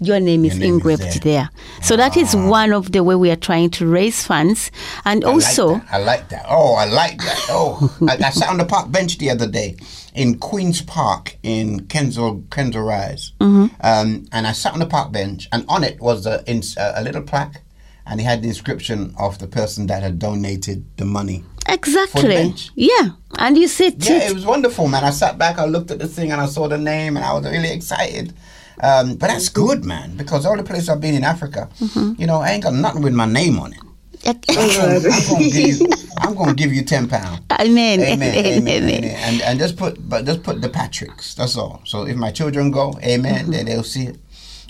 Your name is Your name is engraved there. there. So that is one of the way we are trying to raise funds, and also. I like that. I like that. Oh, I like that. Oh, I, I sat on the park bench the other day in Queens Park in Kensal, Kensal Rise, Mm-hmm. um, and I sat on the park bench, and on it was a, in, a, a little plaque, and it had the inscription of the person that had donated the money. Exactly. bench. Yeah. And you sit. Yeah, it was wonderful, man. I sat back, I looked at the thing, and I saw the name, and I was really excited. Um, but that's good, man, because all the places I've been in Africa, Mm-hmm. you know, I ain't got nothing with my name on it. I'm gonna give you, I'm gonna give you ten pounds. Amen. Amen, amen, Amen. And and just put but just put the Patricks. That's all. So if my children go, amen, then they'll see it.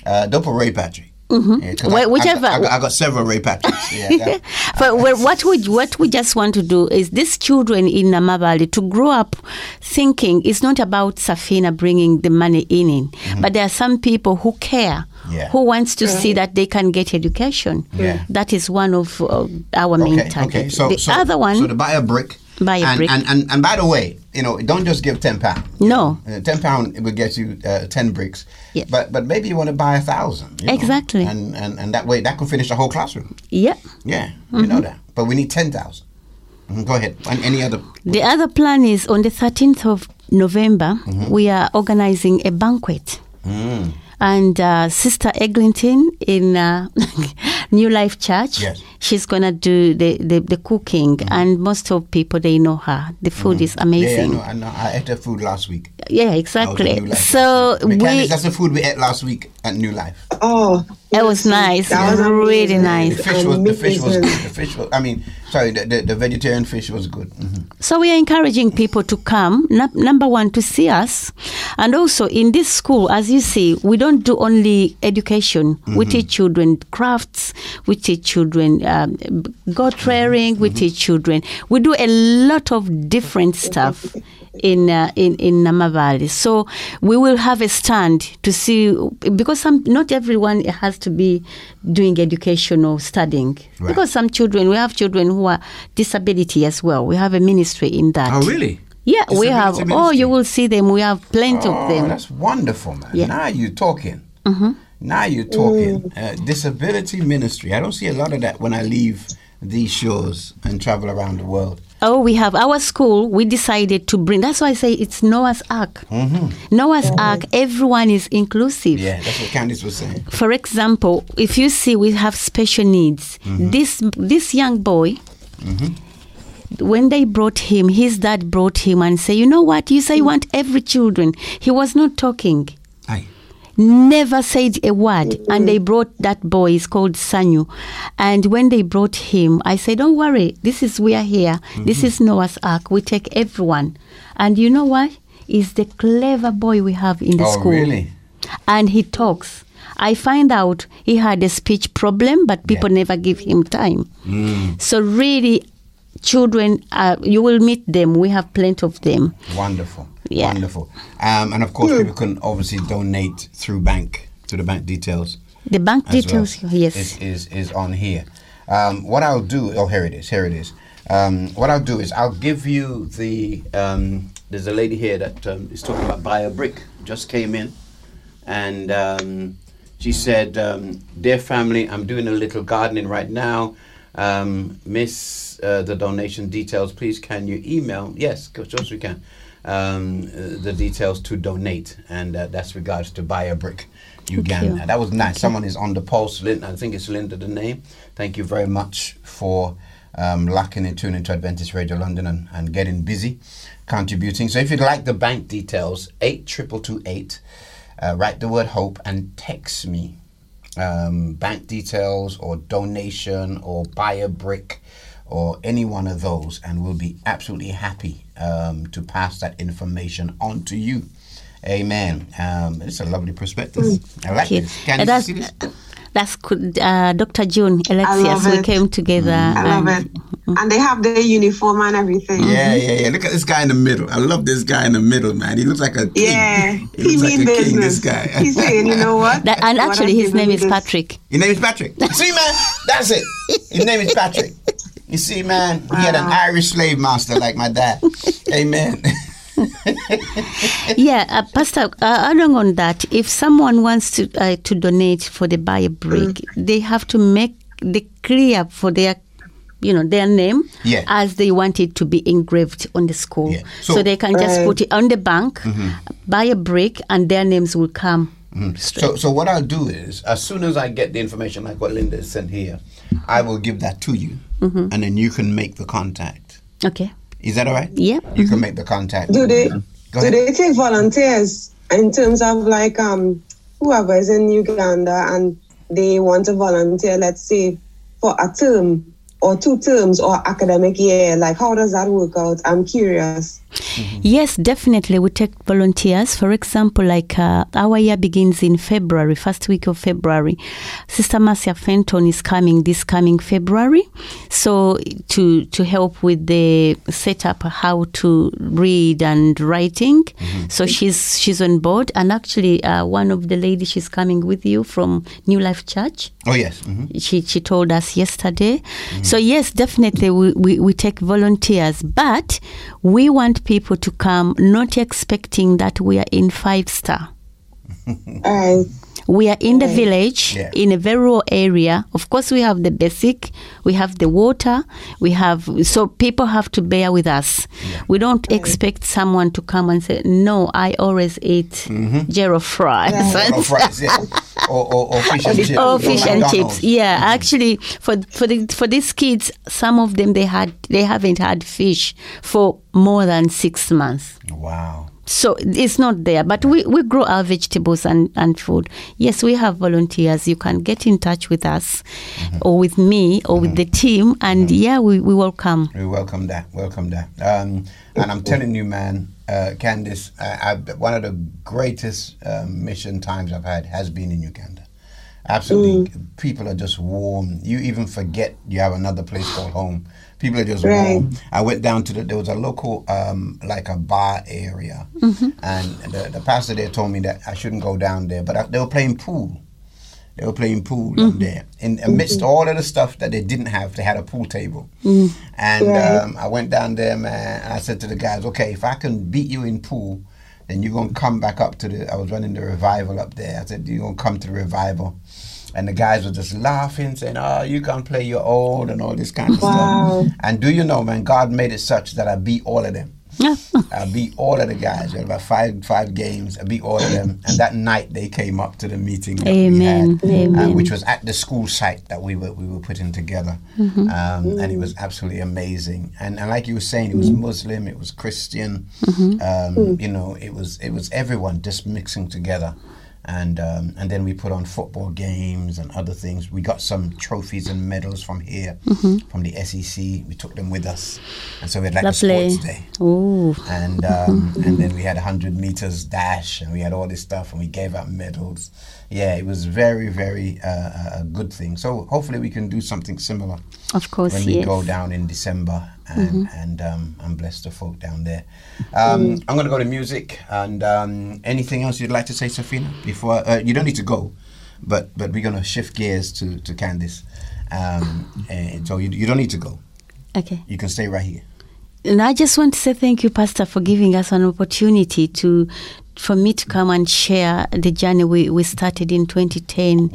Uh, don't put Ray Patrick. Yeah, 'cause Wh- I- I, whichever- got, I, got, I got several Ray Patricks. Yeah, But well, what we what we just want to do is these children in Namavali to grow up thinking it's not about Safina bringing the money in, in but there are some people who care, Mm-hmm. Yeah. who wants to see that they can get education. Yeah. That is one of uh, our main okay, targets. okay. So the so, other one, So to buy a brick. Buy a and, brick. And, and and by the way, you know, don't just give ten pound. no, Uh, ten pound it will get you uh, ten bricks. Yeah. But but maybe you want to buy a thousand. you know, Exactly. And, and and that way that could finish the whole classroom. yeah. Yeah, you Mm-hmm. know that. But we need ten thousand. Go ahead. And any other? The other plan is on the 13th of November, Mm-hmm. we are organizing a banquet. Mm. And uh, Sister Eglinton in uh, New Life Church, Yes. She's going to do the, the, the cooking. And most of people, they know her. The food is Mm-hmm. Yeah, I amazing. know, I know. I ate the food last week. Yeah, at exactly. New Life So last week. Mechanics, we, that's the food we ate last week at New Life. Oh, it was nice. That It was was really nice. The fish was the fish was good. The fish was. I mean, sorry, the, the, the vegetarian fish was good. Mhm. So we are encouraging people to come. Num- number one, to see us, and also in this school, as you see, we don't do only education. We teach children crafts. We teach children um, God rearing. We teach children. We do a lot of different stuff in uh, in in Namavali. So we will have a stand to see because some not everyone has to be doing education or studying Right. because some children we have children who are disability as well. We have a ministry in that. Oh, really? Yeah, we have. Disability Oh, you will see them. We have plenty Oh, of them. that's wonderful, man. Yeah. Mm-hmm. Now you're talking. Now you're talking. Mm. Uh, disability ministry. I don't see a lot of that when I leave these shores and travel around the world. Oh, we have our school. We decided to bring. That's why I say it's Noah's Ark. Mm-hmm. Noah's Ark. Everyone is inclusive. Yeah, that's what Candice was saying. For example, if you see we have special needs, mm-hmm. this this young boy, mm-hmm. when they brought him, his dad brought him and say, you know what? You say you want every children. He was not talking. Aye. Never said a word, and they brought that boy. He's called Sanyu, and when they brought him, I said, "Don't worry, this is we are here. This is Noah's Ark. We take everyone." And you know what? He's the clever boy we have in the Oh, school really? and he talks. I find out he had a speech problem, but people Yeah. never give him time. Mm. So really, children, uh, you will meet them. We have plenty of them. Wonderful. Yeah. Wonderful. Um, and of course, people can obviously donate through bank, to the bank details. The bank as well. details, yes. Is, is, is on here. Um, what I'll do, oh, here it is, here it is. Um, what I'll do is I'll give you the, um, there's a lady here that um, is talking about buy a brick, just came in. And um, she said, um, Dear family, I'm doing a little gardening right now. Um, miss uh, the donation details, please can you email? Yes, of course we can. Um, the details to donate, and uh, that's regards to buy a brick, Uganda. That was nice. Someone is on the pulse. Lin- I think it's Linda the name. Thank you very much for um, locking and tuning to Adventist Radio London and, and getting busy contributing. So if you'd like the bank details, eight triple two eight. Uh, write the word hope and text me um, bank details or donation or buy a brick or any one of those, and we'll be absolutely happy um, to pass that information on to you. Amen. Um, it's a lovely prospectus. I like Okay. this. Can And you that's, see this? that's good. Uh, Dr. June love Alexius. We came together. I love and- it. And they have their uniform and everything. Yeah, yeah, yeah. Look at this guy in the middle. I love this guy in the middle, man. He looks like a king. Yeah, he he looks like mean a king. This guy. He's saying, you know what? That, and actually, I'm his name is this- Patrick. His name is Patrick. See, man, that's it. His name is Patrick. You see, man, he had an Irish slave master like my dad. Amen. yeah, uh, Pastor, uh, adding on that, if someone wants to uh, to donate for the buy a brick, Mm. they have to make the clear for their you know their name Yeah. as they want it to be engraved on the school Yeah. so, So- Mm-hmm. they can just Right. put it on the bank buy a brick and their names will come straight. So, so what I'll do is, as soon as I get the information like what Linda sent here, I will give that to you, Mm-hmm. and then you can make the contact. okay Is that all right? Yeah. You can make the contact. Do they Go do they take volunteers in terms of like um whoever is in Uganda and they want to volunteer, let's say, for a term or two terms or academic year? Like how does that work out? I'm curious. Yes, definitely. We take volunteers. For example, like uh, our year begins in February, first week of February. Sister Marcia Fenton is coming this coming February, so to to help with the setup, how to read and writing. So she's she's on board, and actually, uh, one of the ladies she's coming with you from New Life Church Oh yes. hmm she she told us yesterday. So yes, definitely we, we, we take volunteers, but we want people to come not expecting that we are in five star. We are in the village, Yeah. in a very rural area. Of course, we have the basic, we have the water, we have, so people have to bear with us. We don't expect someone to come and say, No, I always eat mm-hmm. gyro fries. Or fries, yeah. Or, or, or fish and chips. Oh, or fish and chips. Yeah, mm-hmm. actually, for for the for these kids, some of them they had they haven't had fish for more than six months. Wow. So it's not there, but we, we grow our vegetables and, and food. Yes, we have volunteers. You can get in touch with us or with me or with the team, and yeah, we, we welcome. We welcome that. Welcome that. Um, and I'm telling you, man, uh, Candice, I, I, one of the greatest um, mission times I've had has been in Uganda. Absolutely, people are just warm. You even forget you have another place called home. People are just Right. warm. I went down to the. There was a local, um, like a bar area, and the, the pastor there told me that I shouldn't go down there. But I, they were playing pool. They were playing pool down there. In amidst all of the stuff that they didn't have, they had a pool table. And Right. um, I went down there, man. And I said to the guys, "Okay, if I can beat you in pool, then you're gonna come back up to the." I was running the revival up there. I said, "You're gonna come to the revival." And the guys were just laughing, saying, "Oh, you can't play your old and all this kind of Wow. stuff." And do you know, man, God made it such that I beat all of them. I beat all of the guys. We had about five five games. I beat all of them. And that night they came up to the meeting that Amen. we had, uh, which was at the school site that we were we were putting together. Mm-hmm. Um, and it was absolutely amazing. And, and like you were saying, it was Muslim, it was Christian. Mm-hmm. Um, you know, it was it was everyone just mixing together. And um, and then we put on football games and other things. We got some trophies and medals from here, Mm-hmm. from the SEC. We took them with us, and so we had like a Lovely. sports day Ooh. and um, and then we had a hundred meters dash, and we had all this stuff, and we gave out medals. Yeah, it was very, very uh, a- a good thing. So hopefully we can do something similar Of course, when we yes. go down in December and and um, and bless the folk down there. Um, I'm gonna go to music and um, anything else you'd like to say, Safina? Before uh, you don't need to go, but but we're gonna shift gears to to Candice. Um, and so you, you don't need to go. Okay. You can stay right here. And I just want to say thank you, Pastor, for giving us an opportunity to for me to come and share the journey we, we started in 2010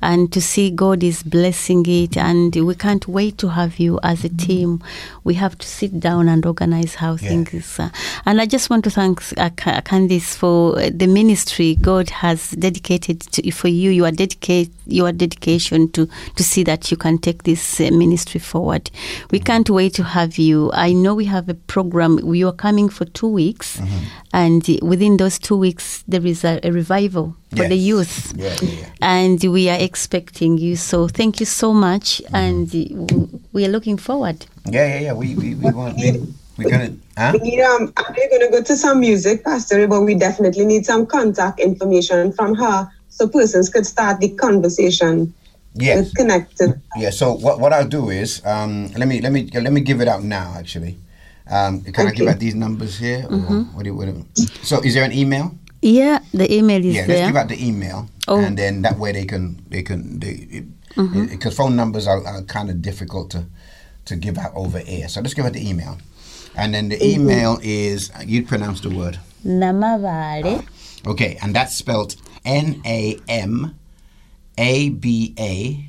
and to see God is blessing it. And we can't wait to have you as a team. We have to sit down and organize how Yeah. things are. And I just want to thank uh, Candice for the ministry God has dedicated to, for you, your, dedicate, your dedication to, to see that you can take this uh, ministry forward. We can't wait to have you. I know we have a program. We are coming for two weeks, Mm-hmm. and within those two weeks, there is a, a revival for the youth. Yeah, yeah, yeah. And we are expecting you. So thank you so much. And uh, we are looking forward. Yeah, yeah, yeah. We we, we want we, we're gonna huh? We need, um, we're going to go to some music, Pastor, but we definitely need some contact information from her so persons could start the conversation Yes. with connected. Yeah. So what what I'll do is um let me let me let me give it out now actually. Um can I give out these numbers here? Or what do you, what do you- so is there an email? Yeah, the email is Yeah, let's give out the email. Oh. And then that way they can they can they because phone numbers are, are kind of difficult to to give out over air. So let's give out the email. And then the email is you pronounce the word. Namavale. Okay, and that's spelled N A M A B A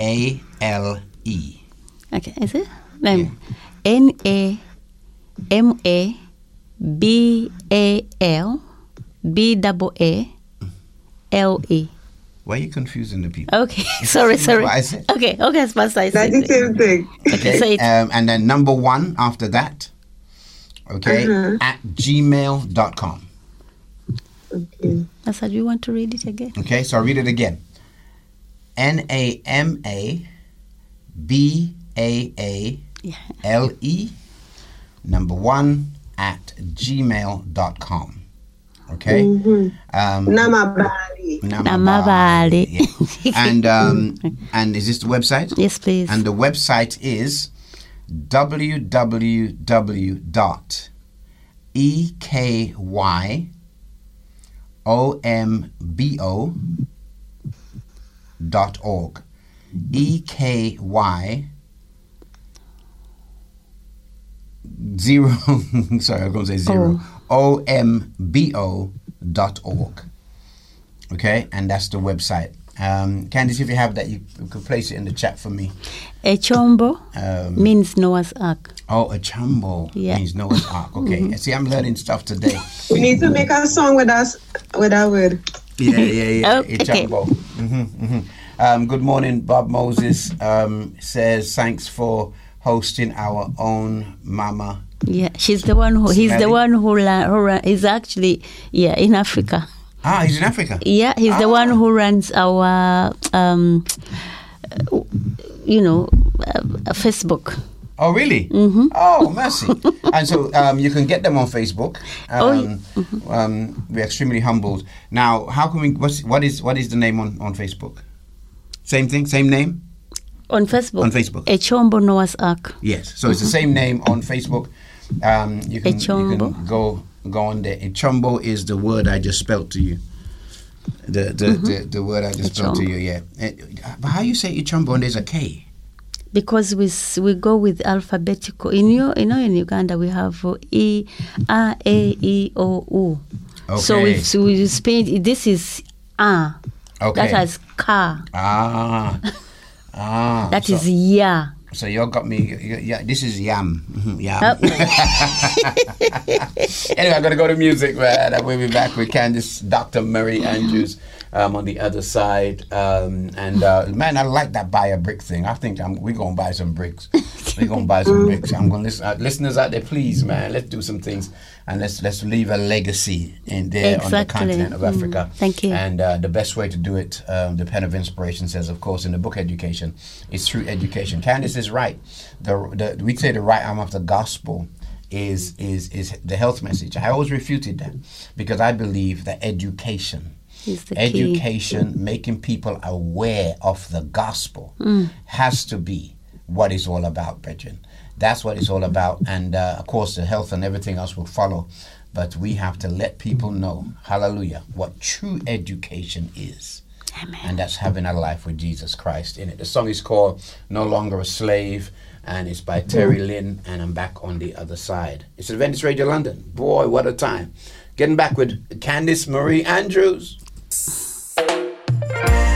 A L E. Okay, is it? Um, N A M A B A L B double A L E. Why are you confusing the people? Okay, sorry, sorry. what I said. Okay, okay, as Pastor I That's said. the same thing. Okay, so it's Um, and then number one after that, okay, Uh-huh. at gmail.com. Okay. Pastor, do you want to read it again? Okay, so I'll read it again. N A M A B A A L E Yeah. L E, number one at gmail.com. Okay? Um, Namabali. Namabali. yeah. And, um, and is this the website? Yes, please. And the website is www.ekyombo dot org. EKY zero sorry, I was gonna say zero. O M B O dot org. Okay, and that's the website. Um, Candice, if you have that, you, you could place it in the chat for me. Echombo Um, means Noah's Ark. oh, a chombo Yeah. means Noah's Ark. Okay, see, I'm learning stuff today. We need to make a song with us with that word. Yeah, yeah, yeah. Okay. A chambo. hmm hmm Um, good morning, Bob Moses um, says thanks for hosting our own mama. Yeah, she's the one who. He's the one who. la- who he's actually yeah in Africa. Ah, he's in Africa. Yeah, he's the one Ah. who runs our, um, you know, uh, Facebook. Oh, really? Mm-hmm. Oh, mercy. and so um, you can get them on Facebook. Um, Oh, yeah. um, we're extremely humbled. Now, how can we? What's, what is what is the name on, on Facebook? Same thing, same name. On Facebook. On Facebook. Echombo Noah's Ark. Yes. So it's the same name on Facebook. Um, you can you can go go on there. Echombo is the word I just spelled to you. The the, the, the word I just spelled to you. Yeah. Eh, But how you say Echombo and there's a K? Because we we go with alphabetical. In you, you know, in Uganda we have E, A, E, O, U. So Okay. if so we spell this is A. Okay. That has car. Ah. Ah. That so, is yeah. So you got me. you- Yeah, this is yam. Mhm, Yam. Yep. anyway, I'm gonna go to music, man. We'll be back with Candice, Dr. Marie Andrews, um, on the other side. Um, and uh, man, I like that buy a brick thing. I think I'm, we're gonna buy some bricks. We're gonna buy some bricks. I'm gonna listen. Uh, listeners out there, please, man, let's do some things and let's let's leave a legacy in there on the Exactly. continent of Mm, Africa. thank you. And uh, the best way to do it, um, the pen of inspiration says, of course, in the book education, is through education. Candice is right. The, the we say the right arm of the gospel is is is the health message. I always refuted that because I believe that education, The key. education, making people aware of the gospel, Mm. has to be what it's all about, brethren. That's what it's all about, and uh, of course, the health and everything else will follow. But we have to let people know, hallelujah, what true education is. And that's having a life with Jesus Christ in it. The song is called No Longer a Slave, and it's by Terry Lynn, and I'm back on the other side. It's Adventist Radio London. Boy, what a time. Getting back with Candice Marie Andrews. Thank you.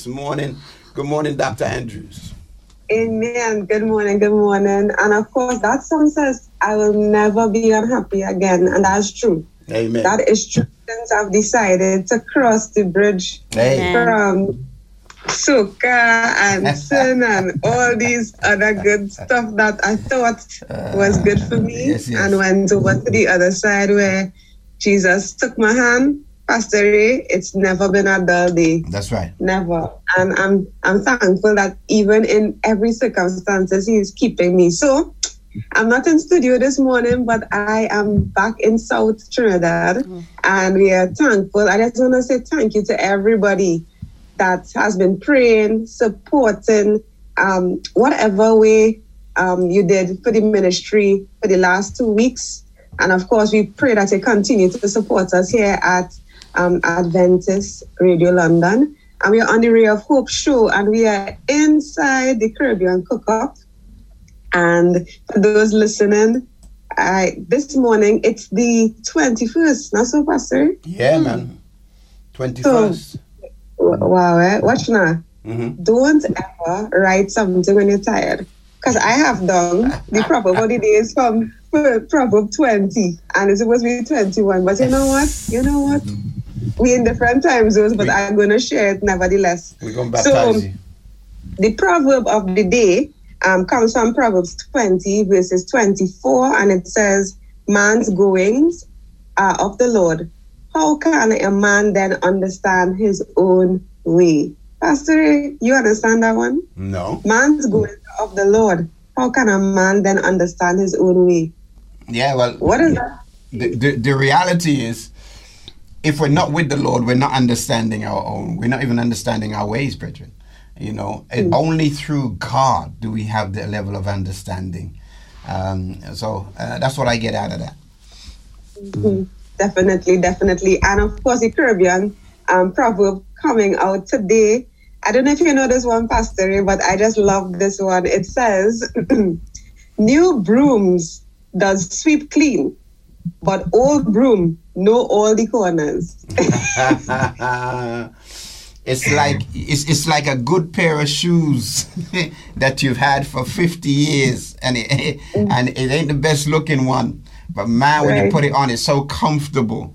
This morning. Good morning, Dr. Andrews. Amen. Good morning. Good morning. And of course, that song says, I will never be unhappy again. And that's true. Amen. That is true. Since I've decided to cross the bridge Hey. from Soca and Sin and all these other good stuff that I thought was good for me yes, yes. and went over to the other side where Jesus took my hand. Pastor Ray, it's never been a dull day. That's right. Never. And I'm I'm thankful that even in every circumstances he's keeping me. So I'm not in studio this morning, but I am back in South Trinidad and we are thankful. I just want to say thank you to everybody that has been praying, supporting, um, whatever way um, you did for the ministry for the last two weeks. And of course, we pray that you continue to support us here at um, Adventist Radio London. And we are on the Ray of Hope show, and we are inside the Caribbean Cook Up. And for those listening, I, this morning it's the 21st, not so, Pastor? Yeah, man. 21st. W- Wow, eh? watch now. Mhm. Don't ever write something when you're tired. Because I have done the proper the days from Pro- Proverb 20 and it's supposed to be 21. But you know what? You know what? We in different time zones, but We- I'm going to share it nevertheless. We're going to So- you. The proverb of the day um, comes from Proverbs 20, verses 24, and it says, Man's goings are of the Lord. How can a man then understand his own way? Pastor, you understand that one? No. Man's goings are of the Lord. How can a man then understand his own way? Yeah, well, What is that? the, the, the reality is, if we're not with the Lord, we're not understanding our own. We're not even understanding our ways, brethren. You know, and only through God do we have the level of understanding. Um, so uh, that's what I get out of that. Definitely, definitely. And of course, the Caribbean um, proverb coming out today. I don't know if you know this one, Pastor, but I just love this one. It says, New brooms does sweep clean, but old broom know all the corners. it's like it's, it's like a good pair of shoes that you've had for 50 years and it, and it ain't the best looking one but man when you put it on it's so comfortable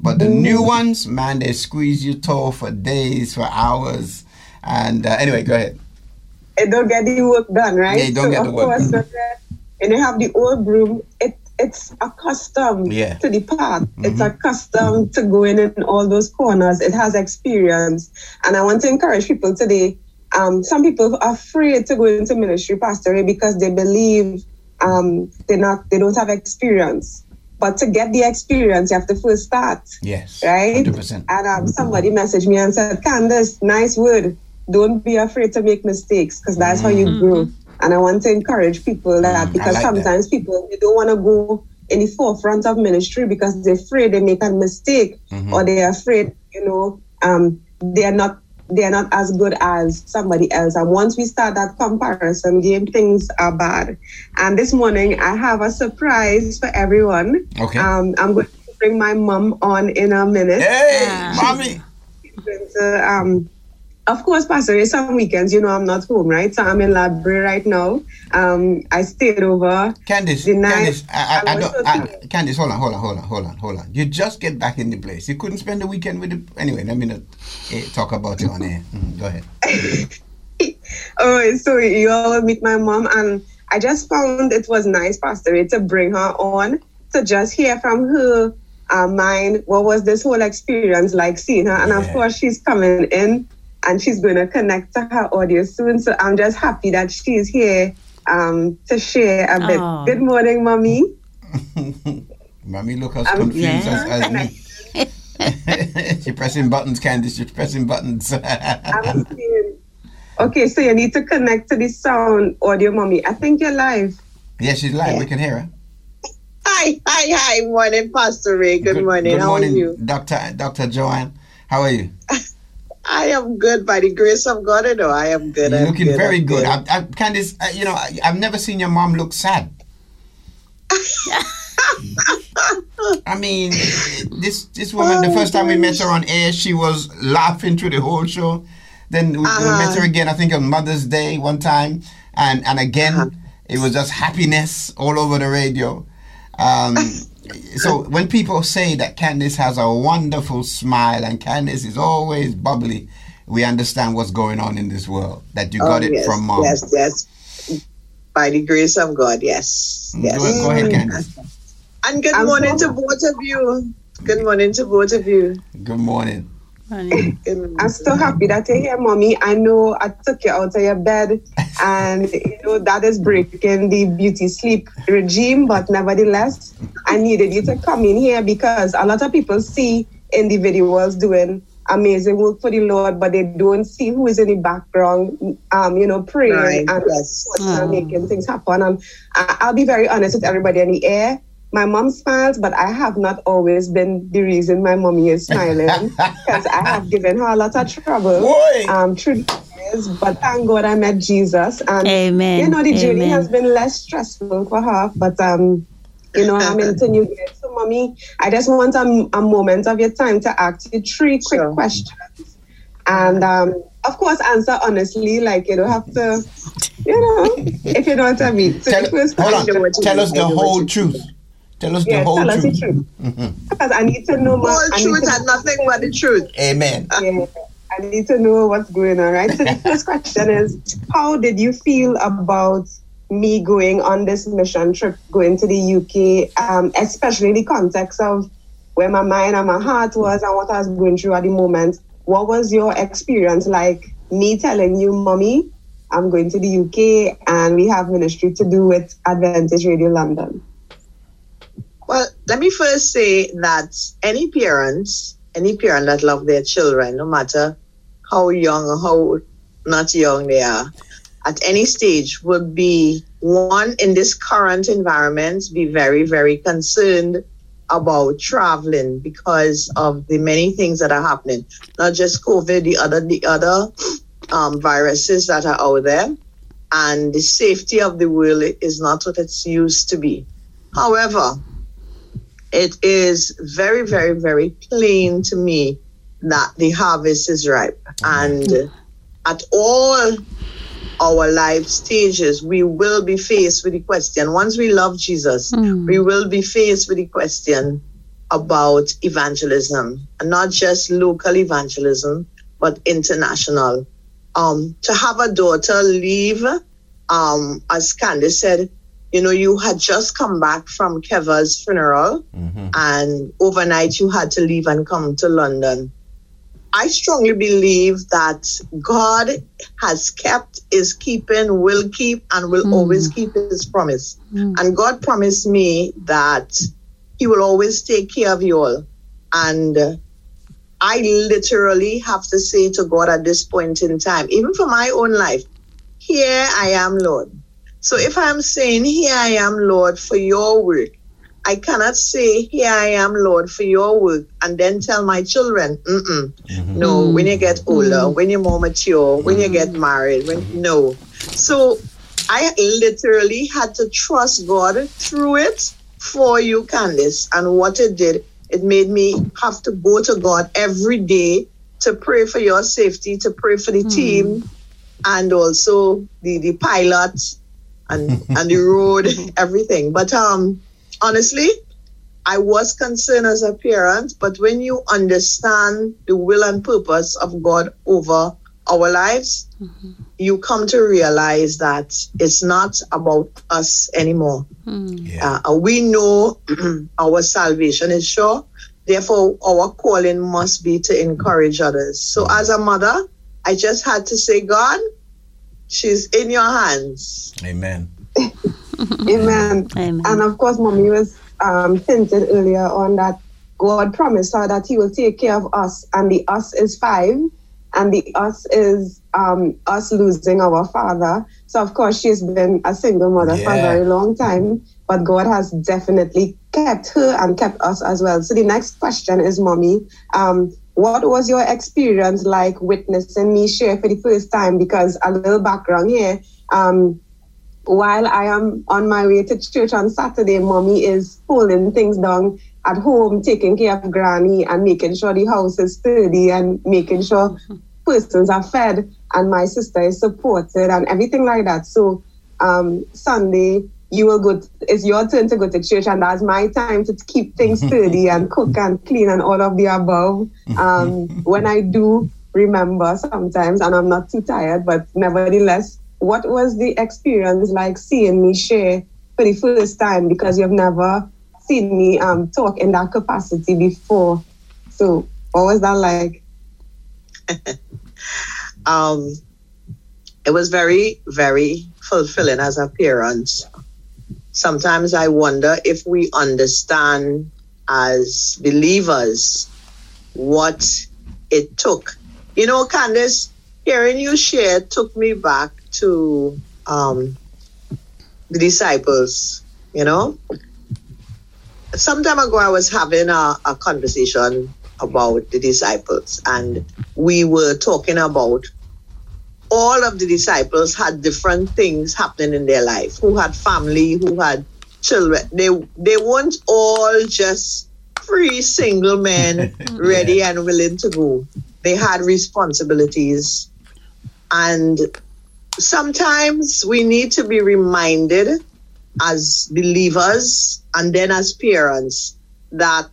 but the new ones man they squeeze your toe for days for hours and uh, anyway go ahead it don't get the work done, right? It don't so get of the work course, done. when you have the old broom, it it's accustomed Yeah. to the path. It's accustomed to going in all those corners. It has experience, and I want to encourage people today. Um, some people are afraid to go into ministry, Pastor, because they believe um, they're not, they don't have experience. But to get the experience, you have to first start yes right? 100% And um, somebody messaged me and said, Candice, nice word. Don't be afraid to make mistakes because that's how you grow. And I want to encourage people that Mm, because like that. sometimes people they don't want to go in the forefront of ministry because they're afraid they make a mistake Mm-hmm. or they're afraid, you know, um, they're not they're not as good as somebody else. And once we start that comparison game, things are bad. And this morning I have a surprise for everyone. Okay. Um, I'm going to bring my mom on in a minute. hey Ah. mommy going to, um, of course, Pastor, some weekends, you know, I'm not home, right? So I'm in library right now. Um, I stayed over. Candice, The night- Candice, I, I, I don't, I. Candice, hold on, hold on, hold on, hold on, hold on. You just get back in the place. You couldn't spend the weekend with the. Anyway, let me not eh, talk about you on air. Mm, go ahead. Oh, so you all meet my mom, and I just found it was nice, Pastor, to bring her on to just hear from her uh, mind what was this whole experience like seeing her. And of course, she's coming in and she's going to connect to her audience soon. So I'm just happy that she's here um, to share a bit. Aw. Good morning, mommy. Mommy look as Um, confused yeah. as, as me. She's pressing buttons, Candice. She's pressing buttons. I'm. Okay, so you need to connect to the sound audio, mommy. I think you're live. yeah, she's live. We can hear her. Hi, hi, hi. Morning, Pastor Ray. Good, morning. Good How morning, are you? Dr. Dr. Joanne. How are you? I am good by the grace of God. You know, I am good. You're looking very I'm good. I, I, Candice, uh, you know, I, I've never seen your mom look sad. I mean, this this woman. the Oh, first time we met her on air, she was laughing through the whole show. Then we, we Uh-huh. met her again. I think on Mother's Day one time, and and again, Uh-huh. it was just happiness all over the radio. Um, so when people say that Candice has a wonderful smile and Candice is always bubbly, we understand what's going on in this world. That you got Oh, it yes, from mom. Yes, yes. By the grace of God, yes. Mm, yes. Go, go ahead, mm. Candice. And good I'm morning so- to both of you. Good morning to both of you. Good morning. Honey. I'm so happy that you're here, mommy. I know I took you out of your bed, and you know that is breaking the beauty sleep regime. But nevertheless, I needed you to come in here because a lot of people see individuals doing amazing work for the Lord, but they don't see who is in the background, um, you know, praying Right, and yes. making things happen. And I'll be very honest with everybody in the air. My mom smiles, but I have not always been the reason my mommy is smiling because I have given her a lot of trouble Boy. um, through years. But thank God I met Jesus, and Amen. you know the journey Amen. has been less stressful for her. But um, you know I'm into new year. So, mommy, I just want a, a moment of your time to ask you three quick Sure. questions, and um, of course answer honestly. Like you don't have to, you know, if you know what I mean. So Tell, hold on. Tell us the whole you truth. Tell us the whole tell us the truth. Mm-hmm. Because I need to know. my- All I truth and nothing but the truth. Amen. yeah, I need to know what's going on, right? So the first question is, how did you feel about me going on this mission trip, going to the UK, um, especially in the context of where my mind and my heart was and what I was going through at the moment? What was your experience like? Me telling you, mommy, I'm going to the UK and we have ministry to do with Adventist Radio London. Let me first say that any parents, any parent that love their children, no matter how young or how not young they are, at any stage would be one in this current environment be very, very concerned about traveling because of the many things that are happening. Not just COVID, the other the other um, viruses that are out there, and the safety of the world is not what it's used to be. However, it is very, very, very plain to me that the harvest is ripe. And at all our life stages, we will be faced with the question. Once we love Jesus, we will be faced with the question about evangelism, and not just local evangelism, but international. Um, to have a daughter leave, um, as Candice said, you know, you had just come back from Keva's funeral, mm-hmm. and overnight you had to leave and come to London. I strongly believe that God has kept, is keeping, will keep, and will mm. always keep his promise. Mm. And God promised me that he will always take care of you all. And I literally have to say to God at this point in time, even for my own life, here I am, Lord. So if I'm saying, Here I am, Lord, for your work, I cannot say, Here I am, Lord, for your work, and then tell my children, Mm-mm. Mm-hmm. No, when you get mm-hmm. older, when you're more mature, when you mm-hmm. get married, when no. So I literally had to trust God through it for you, Candice. And what it did, it made me have to go to God every day to pray for your safety, to pray for the hmm. team, and also the, the pilot and and the road, everything. But um honestly, I was concerned as a parent, but when you understand the will and purpose of God over our lives, you come to realize that it's not about us anymore. Yeah. Uh, we know our salvation is sure. Therefore, our calling must be to encourage others. So, as a mother, I just had to say, God, she's in your hands. Amen. Amen. Amen. And of course, mommy was um, hinted earlier on that God promised her that He will take care of us, and the us is five, and the us is um, us losing our father. So, of course, she's been a single mother for a very long time, but God has definitely kept her and kept us as well. So, the next question is, Mommy, um, what was your experience like witnessing me share for the first time? Because a little background here. Um, while I am on my way to church on Saturday, mommy is pulling things down at home, taking care of granny and making sure the house is sturdy and making sure persons are fed and my sister is supported and everything like that. So um, Sunday, you will go, it's your turn to go to church and that's my time to keep things sturdy and cook and clean and all of the above. Um, when I do remember sometimes and I'm not too tired, but nevertheless, what was the experience like seeing me share for the first time because you've never seen me um, talk in that capacity before? So, what was that like? um, it was very, very fulfilling as a parent. Sometimes I wonder if we understand as believers what it took. You know, Candice, hearing you share took me back to um, the disciples, you know. Some time ago, I was having a, a conversation about the disciples, and we were talking about all of the disciples had different things happening in their life. Who had family, who had children. They they weren't all just free single men ready and willing to go. They had responsibilities. And sometimes we need to be reminded as believers and then as parents that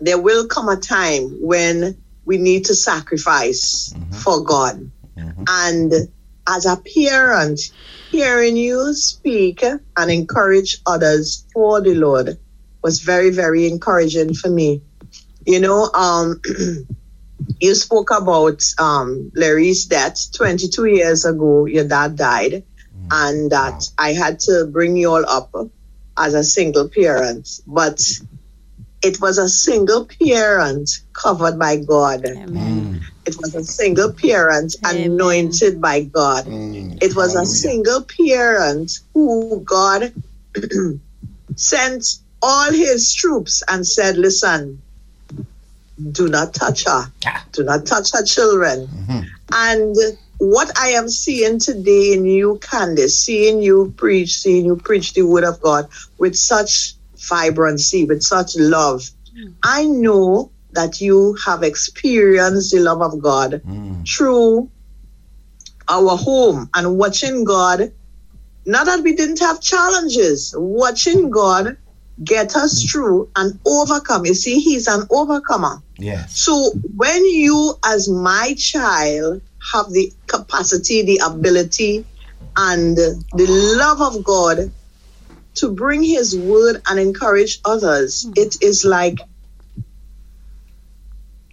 there will come a time when we need to sacrifice mm-hmm. for God. And as a parent, hearing you speak and encourage others for the Lord was very, very encouraging for me. You know, um, you spoke about um, Larry's death 22 years ago. Your dad died, and that I had to bring you all up as a single parent. But it was a single parent covered by God. Amen. Mm. It was a single parent anointed by God. Mm. It was a single parent who God sent all his troops and said, Listen, do not touch her. Do not touch her children. Mm-hmm. And what I am seeing today in you, Candice, seeing you preach, seeing you preach the word of God with such vibrancy, with such love, I know that you have experienced the love of God mm. through our home and watching God. Not that we didn't have challenges, watching God get us through and overcome. You see, He's an overcomer. Yes. So when you, as my child, have the capacity, the ability, and the love of God to bring His word and encourage others, hmm. it is like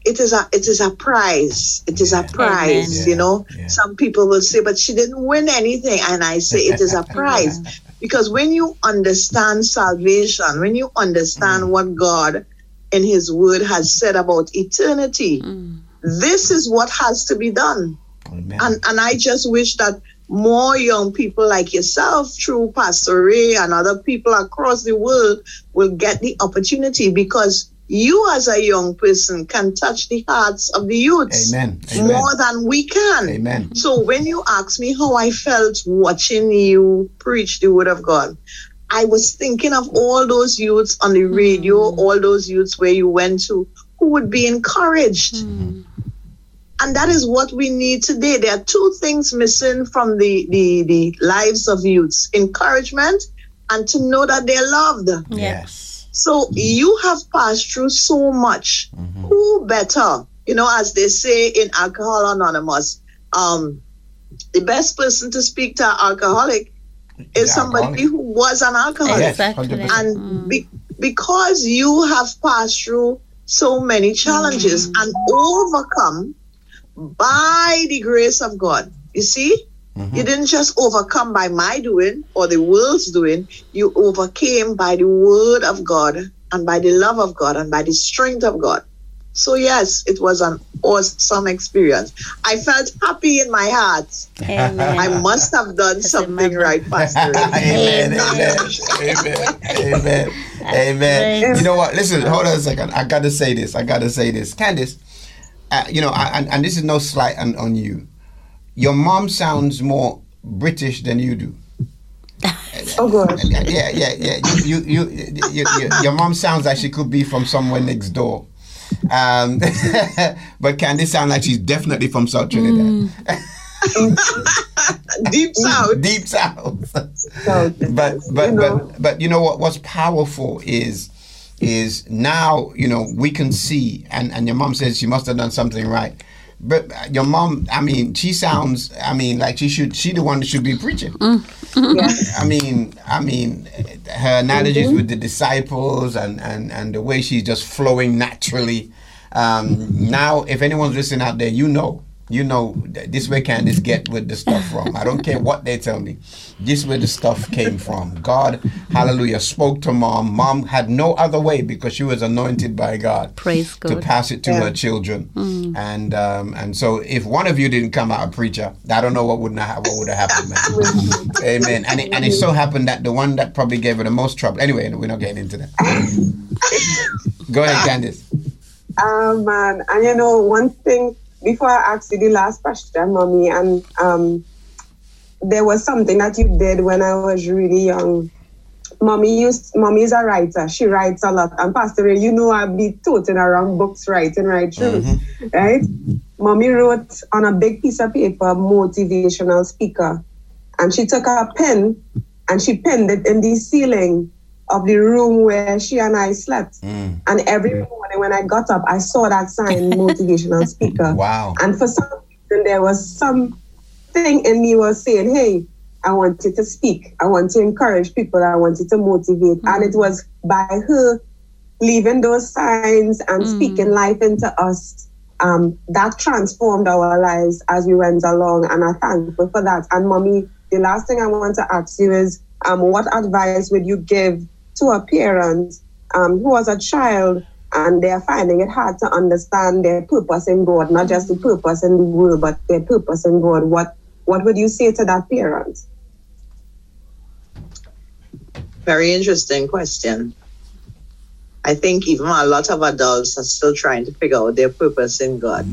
it is a it is a prize. It is a prize, you know. Some people will say, but she didn't win anything. And I say it is a prize. Because when you understand salvation, when you understand hmm. what God in His Word has said about eternity, hmm. this is what has to be done. And and I just wish that more young people like yourself, through Pastor Ray and other people across the world, will get the opportunity because you as a young person can touch the hearts of the youths Amen. Amen. more than we can. Amen. So when you ask me how I felt watching you preach the word of God, I was thinking of all those youths on the radio, mm. all those youths where you went to who would be encouraged. Mm. And that is what we need today. There are two things missing from the, the, the lives of youths encouragement and to know that they're loved. Yes. So you have passed through so much. Mm-hmm. Who better? You know, as they say in Alcohol Anonymous, um, the best person to speak to an alcoholic is The somebody alcoholic. who was an alcoholic. Yes, Exactly. And mm. be- because you have passed through so many challenges mm. and overcome by the grace of God. You see? Mm-hmm. You didn't just overcome by my doing or the world's doing, you overcame by the word of God and by the love of God and by the strength of God. So, yes, it was an awesome experience. I felt happy in my heart. Amen. I must have done something right, Pastor. amen, amen, amen, amen, amen. right. You know what? Listen, hold on a second. I gotta say this. I gotta say this, Candice. Uh, you know, I, and, and this is no slight on, on you. Your mom sounds more British than you do. Oh gosh. Yeah, yeah, yeah. You, you, you, you, you, your mom sounds like she could be from somewhere next door. Um, but Candice sound like she's definitely from South Trinidad. Deep South. Deep South. So, but but you know. but but you know what what's powerful is is now you know we can see and and your mom says she must have done something right. But uh, your mom i mean she sounds i mean like she should she the one that should be preaching. Yeah. i mean i mean her analogies with the disciples and and and the way she's just flowing naturally. Um now if anyone's listening out there you know you know this way Candice get with the stuff from. I don't care what they tell me. This where the stuff came from. God hallelujah spoke to mom. Mom had no other way because she was anointed by god Praise to pass it to Yeah. her children and um and so if one of you didn't come out a preacher i don't know what would not what would have happened man. Amen. And it, and it so happened that the one that probably gave her the most trouble anyway we're not getting into that. Go ahead candice Um, man, and you know, one thing before I ask you the last question, mommy, and um, there was something that you did when I was really young. Mommy used, mommy is a writer. She writes a lot. And Pastor Ray, you know, I'll be toting around books writing right through, right? Mommy wrote on a big piece of paper, motivational speaker. And she took a pen and she pinned it in the ceiling of the room where she and I slept. And every morning when I got up, I saw that sign, motivational speaker. Wow. And for some reason, there was something in me was saying, hey, I want you to speak. I want to encourage people. I want you to motivate. And it was by her leaving those signs and speaking life into us um, that transformed our lives as we went along. And I'm thankful for that. And mommy, the last thing I want to ask you is um, what advice would you give to a parent um, who was a child and they're finding it hard to understand their purpose in God, not just the purpose in the world, but their purpose in God? What what would you say to that parent? Very interesting question. I think even a lot of adults are still trying to figure out their purpose in God.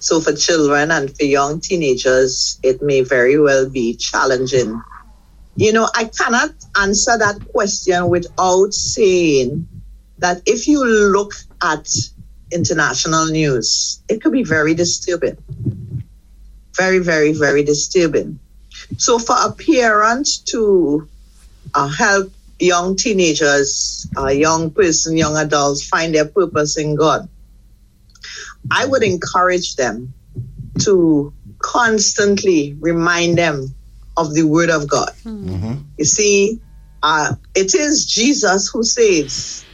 So for children and for young teenagers, it may very well be challenging. You know, I cannot answer that question without saying that if you look at international news, it could be very disturbing. Very, very, very disturbing. So for a parent to uh, help young teenagers, uh, young person, young adults find their purpose in God, I would encourage them to constantly remind them of the Word of God. Hmm. Mm-hmm. You see, uh, it is Jesus who saves.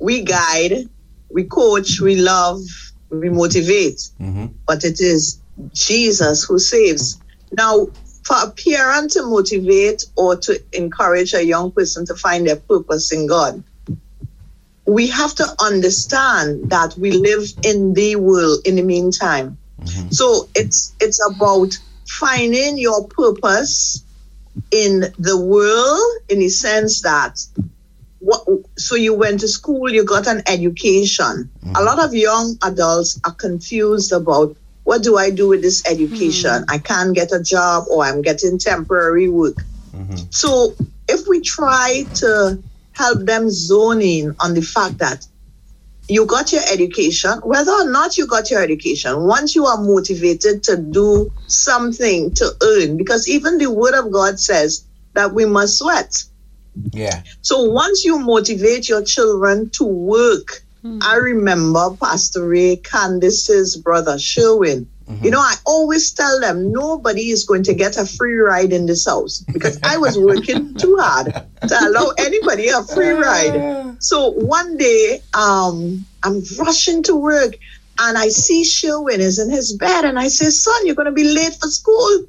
We guide, we coach, we love, we motivate, mm-hmm. but it is Jesus who saves. Now, for a parent to motivate or to encourage a young person to find their purpose in God, we have to understand that we live in the world in the meantime. Mm-hmm. So it's it's about finding your purpose in the world in the sense that what so you went to school, you got an education. A mm. lot of young adults are confused about what do I do with this mm. education? I can't get a job or I'm getting temporary work. Mm-hmm. So if we try to help them zone in on the fact that you got your education, whether or not you got your education, once you are motivated to do something to earn, because even the word of God says that we must sweat. yeah So once you motivate your children to work, hmm. I remember Pastor Ray Candice's brother Sherwin. You know, I always tell them nobody is going to get a free ride in this house because I was working too hard to allow anybody a free ride. So one day, um, I'm rushing to work and I see Sherwin is in his bed and I say, son, you're going to be late for school.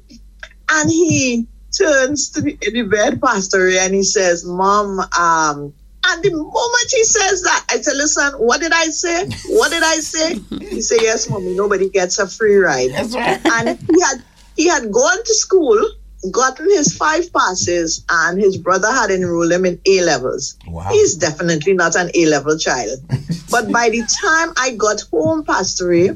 And he turns to the bed, Pastor and he says, Mom, um, And the moment he says that, I say, listen, what did I say? What did I say? He say, yes, mommy, nobody gets a free ride. That's right. And he had he had gone to school, gotten his five passes, and his brother had enrolled him in A levels. Wow. He's definitely not an A level child. but by the time I got home, Pastor Ray,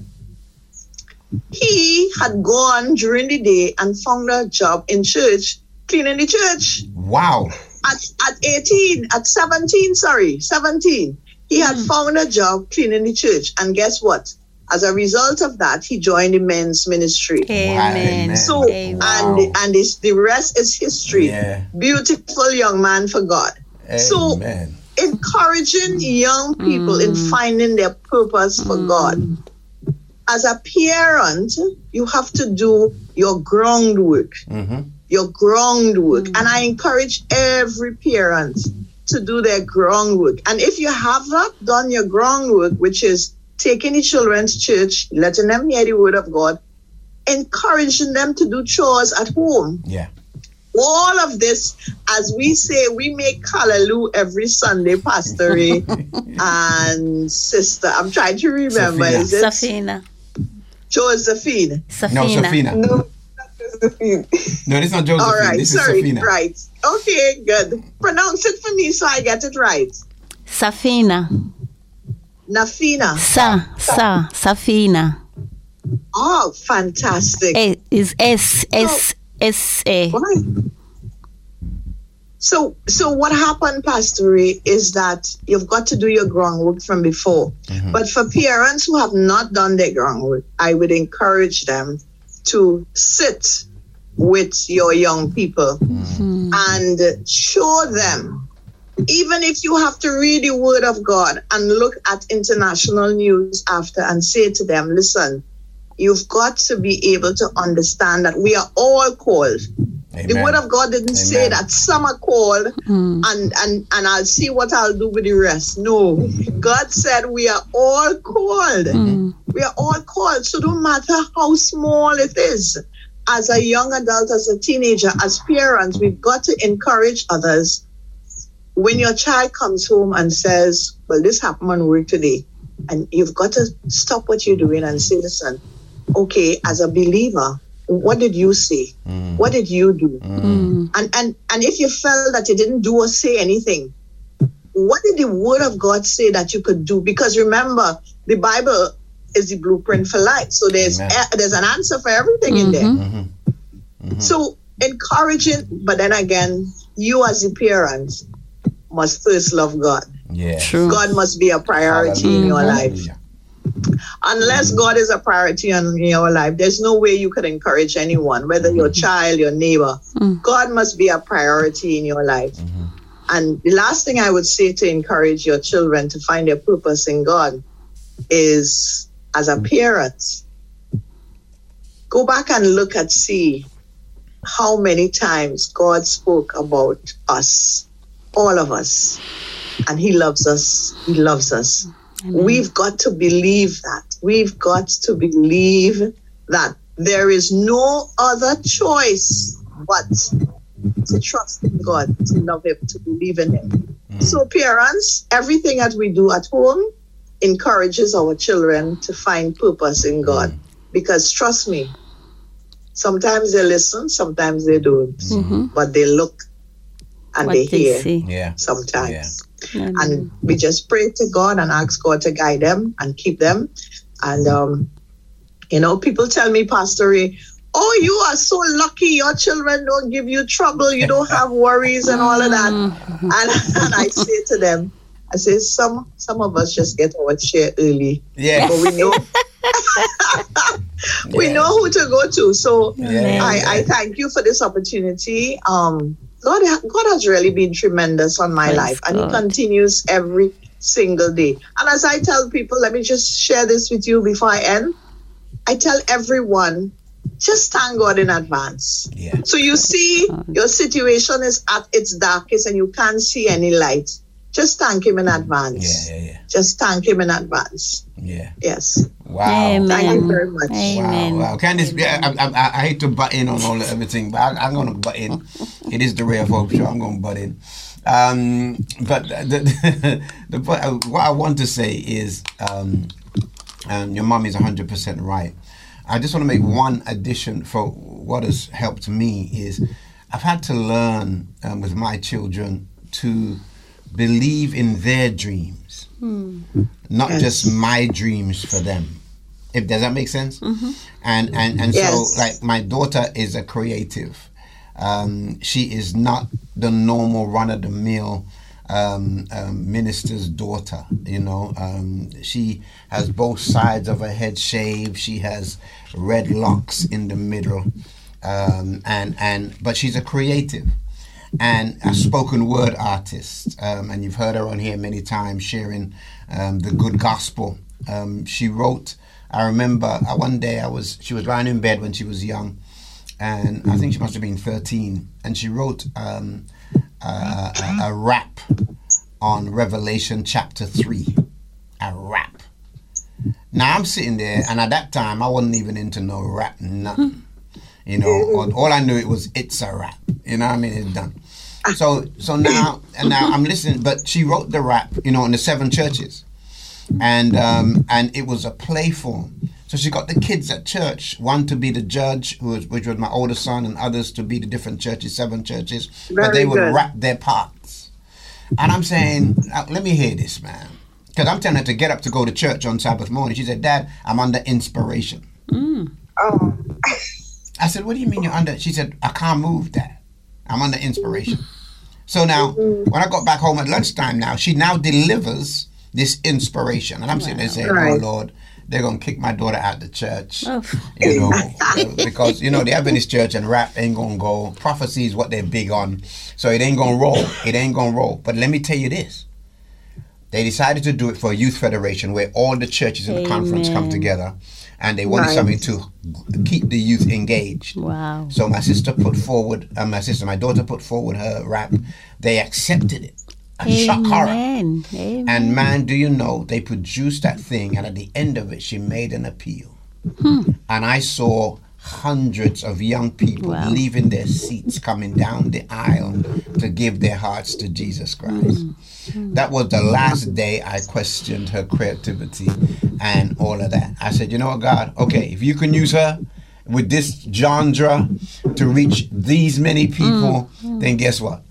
he had gone during the day and found a job in church, cleaning the church Wow. At, at 18, at 17, sorry, 17, he had hmm. found a job cleaning the church. And guess what? As a result of that, he joined the men's ministry. Amen. So, Amen. and, and it's, the rest is history. Yeah. Beautiful young man for God. So, encouraging young hmm. people in finding their purpose for hmm. God. As a parent, you have to do your groundwork Mm-hmm. Your groundwork. And I mm. encourage every parent to do their groundwork. And if you have not done your groundwork, which is taking the children to church, letting them hear the word of God, encouraging them to do chores at home. Yeah. All of this, as we say, we make hallelujah every Sunday, Pastor Ray and sister. I'm trying to remember. Safina. Is it Safina. Josephine? Safina. No, Safina. No, not Josephine. No, this is not Josephine. All right, this sorry, is Safina. right. Okay, good. Pronounce it for me so I get it right. Safina. Nafina. Sa. Sa. Safina. Oh, fantastic. A is S S S A. Right. So, so what happened, Pastor Ray, is that you've got to do your groundwork from before. Mm-hmm. But for parents who have not done their groundwork, I would encourage them to sit with your young people hmm. and show them even if you have to read the word of God and look at international news after and say to them, listen, you've got to be able to understand that we are all called. The word of God didn't say that some are called hmm. and, and, and I'll see what I'll do with the rest. No, God said we are all called. Hmm. We are all called. So no matter how small it is, as a young adult, as a teenager, as parents, we've got to encourage others. When your child comes home and says, Well, this happened on work today, and you've got to stop what you're doing and say, Listen, okay, as a believer, what did you say? Mm. What did you do? Mm. Mm. And, and, and if you felt that you didn't do or say anything, what did the word of God say that you could do? Because remember, the Bible is the blueprint for life. So there's Amen. a, there's an answer for everything in there. Mm-hmm. Mm-hmm. Mm-hmm. So encouraging, but then again, you as the parents must first love God. Yeah. True. God must be a priority in your life. Hallelujah. Unless God is a priority in your life, there's no way you could encourage anyone, whether your child, your neighbor. Mm. God must be a priority in your life. And the last thing I would say to encourage your children to find their purpose in God is as a parent, go back and look and see how many times God spoke about us, all of us. And He loves us. He loves us. We've got to believe that. We've got to believe that there is no other choice but to trust in God, to love Him, to believe in Him. Hmm. So, parents, everything that we do at home encourages our children to find purpose in God. Mm. Because trust me, sometimes they listen, sometimes they don't, mm-hmm. Mm-hmm. but they look and What they they hear see. Yeah. sometimes. Amen. And we just pray to God and ask God to guide them and keep them. And, mm. um, you know, people tell me, Pastor Ray, oh, you are so lucky. Your children don't give you trouble. You don't have worries and all of that. Mm-hmm. And, and I say to them, I say, some some of us just get our share early. Yeah. But we know we Yeah. know who to go to. So Yeah. I, I thank you for this opportunity. Um, God, God has really been tremendous on my Praise life, and He continues every single day. And as I tell people, let me just share this with you before I end. I tell everyone, just thank God in advance. Yeah. So you see, your situation is at its darkest, and you can't see any light. Just thank Him in advance. Yeah. Yeah. yeah. Just thank Him in advance. Yeah. Yeah. Yes. Wow. Amen. Thank you very much. Amen. Wow, wow. Candice, yeah, I, I, I, I hate to butt in on all of everything, but I, I'm going to butt in. It is the Ray of Hope show. I'm going to butt in. Um, but the, the, point- uh, what I want to say is, um, um, your mum is 100% right. I just want to make one addition for what has helped me is I've had to learn um, with my children to believe in their dreams, not Yes. just my dreams for them. If does that make sense? And and and Yes. so like my daughter is a creative. Um, she is not the normal run of the mill um, um, minister's daughter. You know, um, she has both sides of her head shaved. She has red locks in the middle, um, and and but she's a creative and a spoken word artist. Um, and you've heard her on here many times sharing um, the good gospel. Um, she wrote. I remember uh, one day I was she was lying in bed when she was young, and I think she must have been thirteen, and she wrote um, a, a, a rap on Revelation chapter three, a rap. Now I'm sitting there, and at that time I wasn't even into no rap, nothing. You know, all, all I knew it was it's a rap. You know what I mean? It's done. So so now and now I'm listening, but she wrote the rap, you know, in the seven churches, and um, and it was a play form. So she got the kids at church, one to be the judge, who was, which was my older son, and others to be the different churches, seven churches, but they would good. rap their parts. And I'm saying, let me hear this, man. Because I'm telling her to get up to go to church on Sabbath morning. She said, Dad, I'm under inspiration. Oh, I said, What do you mean you're under? She said, I can't move that. I'm under inspiration. So now, when I got back home at lunchtime now, she now delivers this inspiration. And I'm sitting there saying. Oh Lord, they're going to kick my daughter out the church. Oh. You know, uh, because, you know, the Adventist church and rap ain't going to go. Prophecy is what they're big on. So it ain't going to roll. It ain't going to roll. But let me tell you this. They decided to do it for a youth federation where all the churches in the conference come together and they wanted Right. something to keep the youth engaged. Wow. So my sister put forward, uh, my sister, my daughter put forward her rap. They accepted it. And shock horror. Amen. And man, do you know they produced that thing, and at the end of it, she made an appeal. And I saw hundreds of young people Wow. leaving their seats, coming down the aisle to give their hearts to Jesus Christ. Hmm. That was the last day I questioned her creativity and all of that. I said, you know what, God? Okay, if you can use her with this genre to reach these many hmm. people, hmm. then guess what?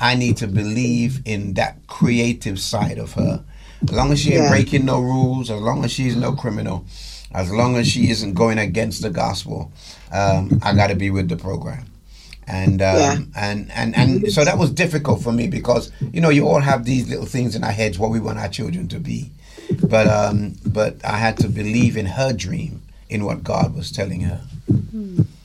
I need to believe in that creative side of her. As long as she ain't Yeah. breaking no rules, as long as she's no criminal, as long as she isn't going against the gospel, um, I got to be with the program. And, um, Yeah. and and and so that was difficult for me because you know you all have these little things in our heads what we want our children to be, but um, but I had to believe in her dream in what God was telling her.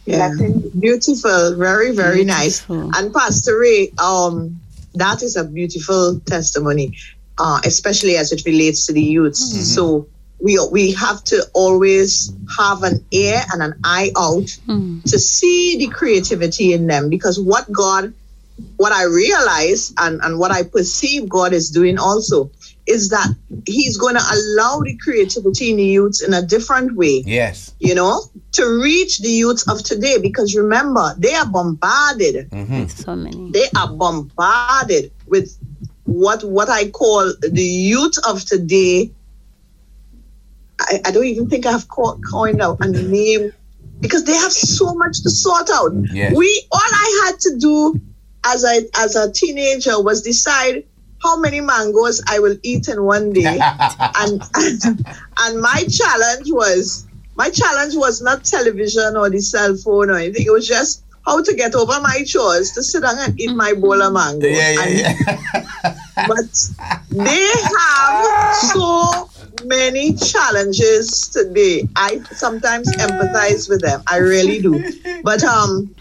Yeah. Beautiful. Very, very nice. And Pastor Ray, um, that is a beautiful testimony, uh, especially as it relates to the youths. So we we have to always have an ear and an eye out hmm. to see the creativity in them because what God what I realize and, and what I perceive God is doing also is that He's going to allow the creativity in the youths in a different way Yes. you know, to reach the youth of today. Because remember, they are bombarded. Mm-hmm. So many. They are bombarded with what what I call the youth of today. I, I don't even think I've co- coined out a name because they have so much to sort out. Yes. We all I had to do as a as a teenager was decide how many mangoes I will eat in one day and, and and my challenge was my challenge was not television or the cell phone or anything. It was just how to get over my chores to sit down and eat my bowl of mango. Yeah, yeah, And- yeah. But they have so many challenges today. I sometimes empathize with them. I really do. But um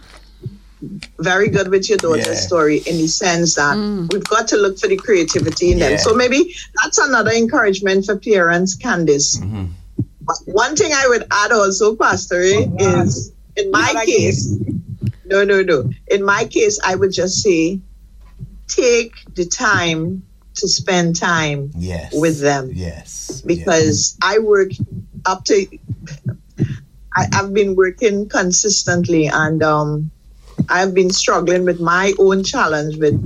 very good with your daughter's Yeah. story in the sense that we've got to look for the creativity in them. Yeah. So maybe that's another encouragement for parents, Candice. Mm-hmm. One thing I would add also, Pastor, Ray, is in my case, no, no, no. In my case, I would just say take the time to spend time Yes. with them Yes. because I work up to I, I've been working consistently and um I've been struggling with my own challenge with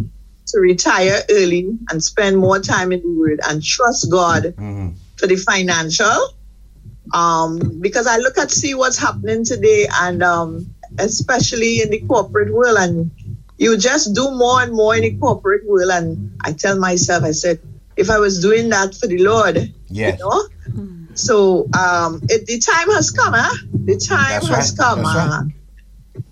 to retire early and spend more time in the Word and trust God for the financial. Um, because I look at see what's happening today, and um, especially in the corporate world, and you just do more and more in the corporate world. And I tell myself, I said, if I was doing that for the Lord, Yes. you know. So um, it, the time has come, huh? The time That's has right, come. that's uh,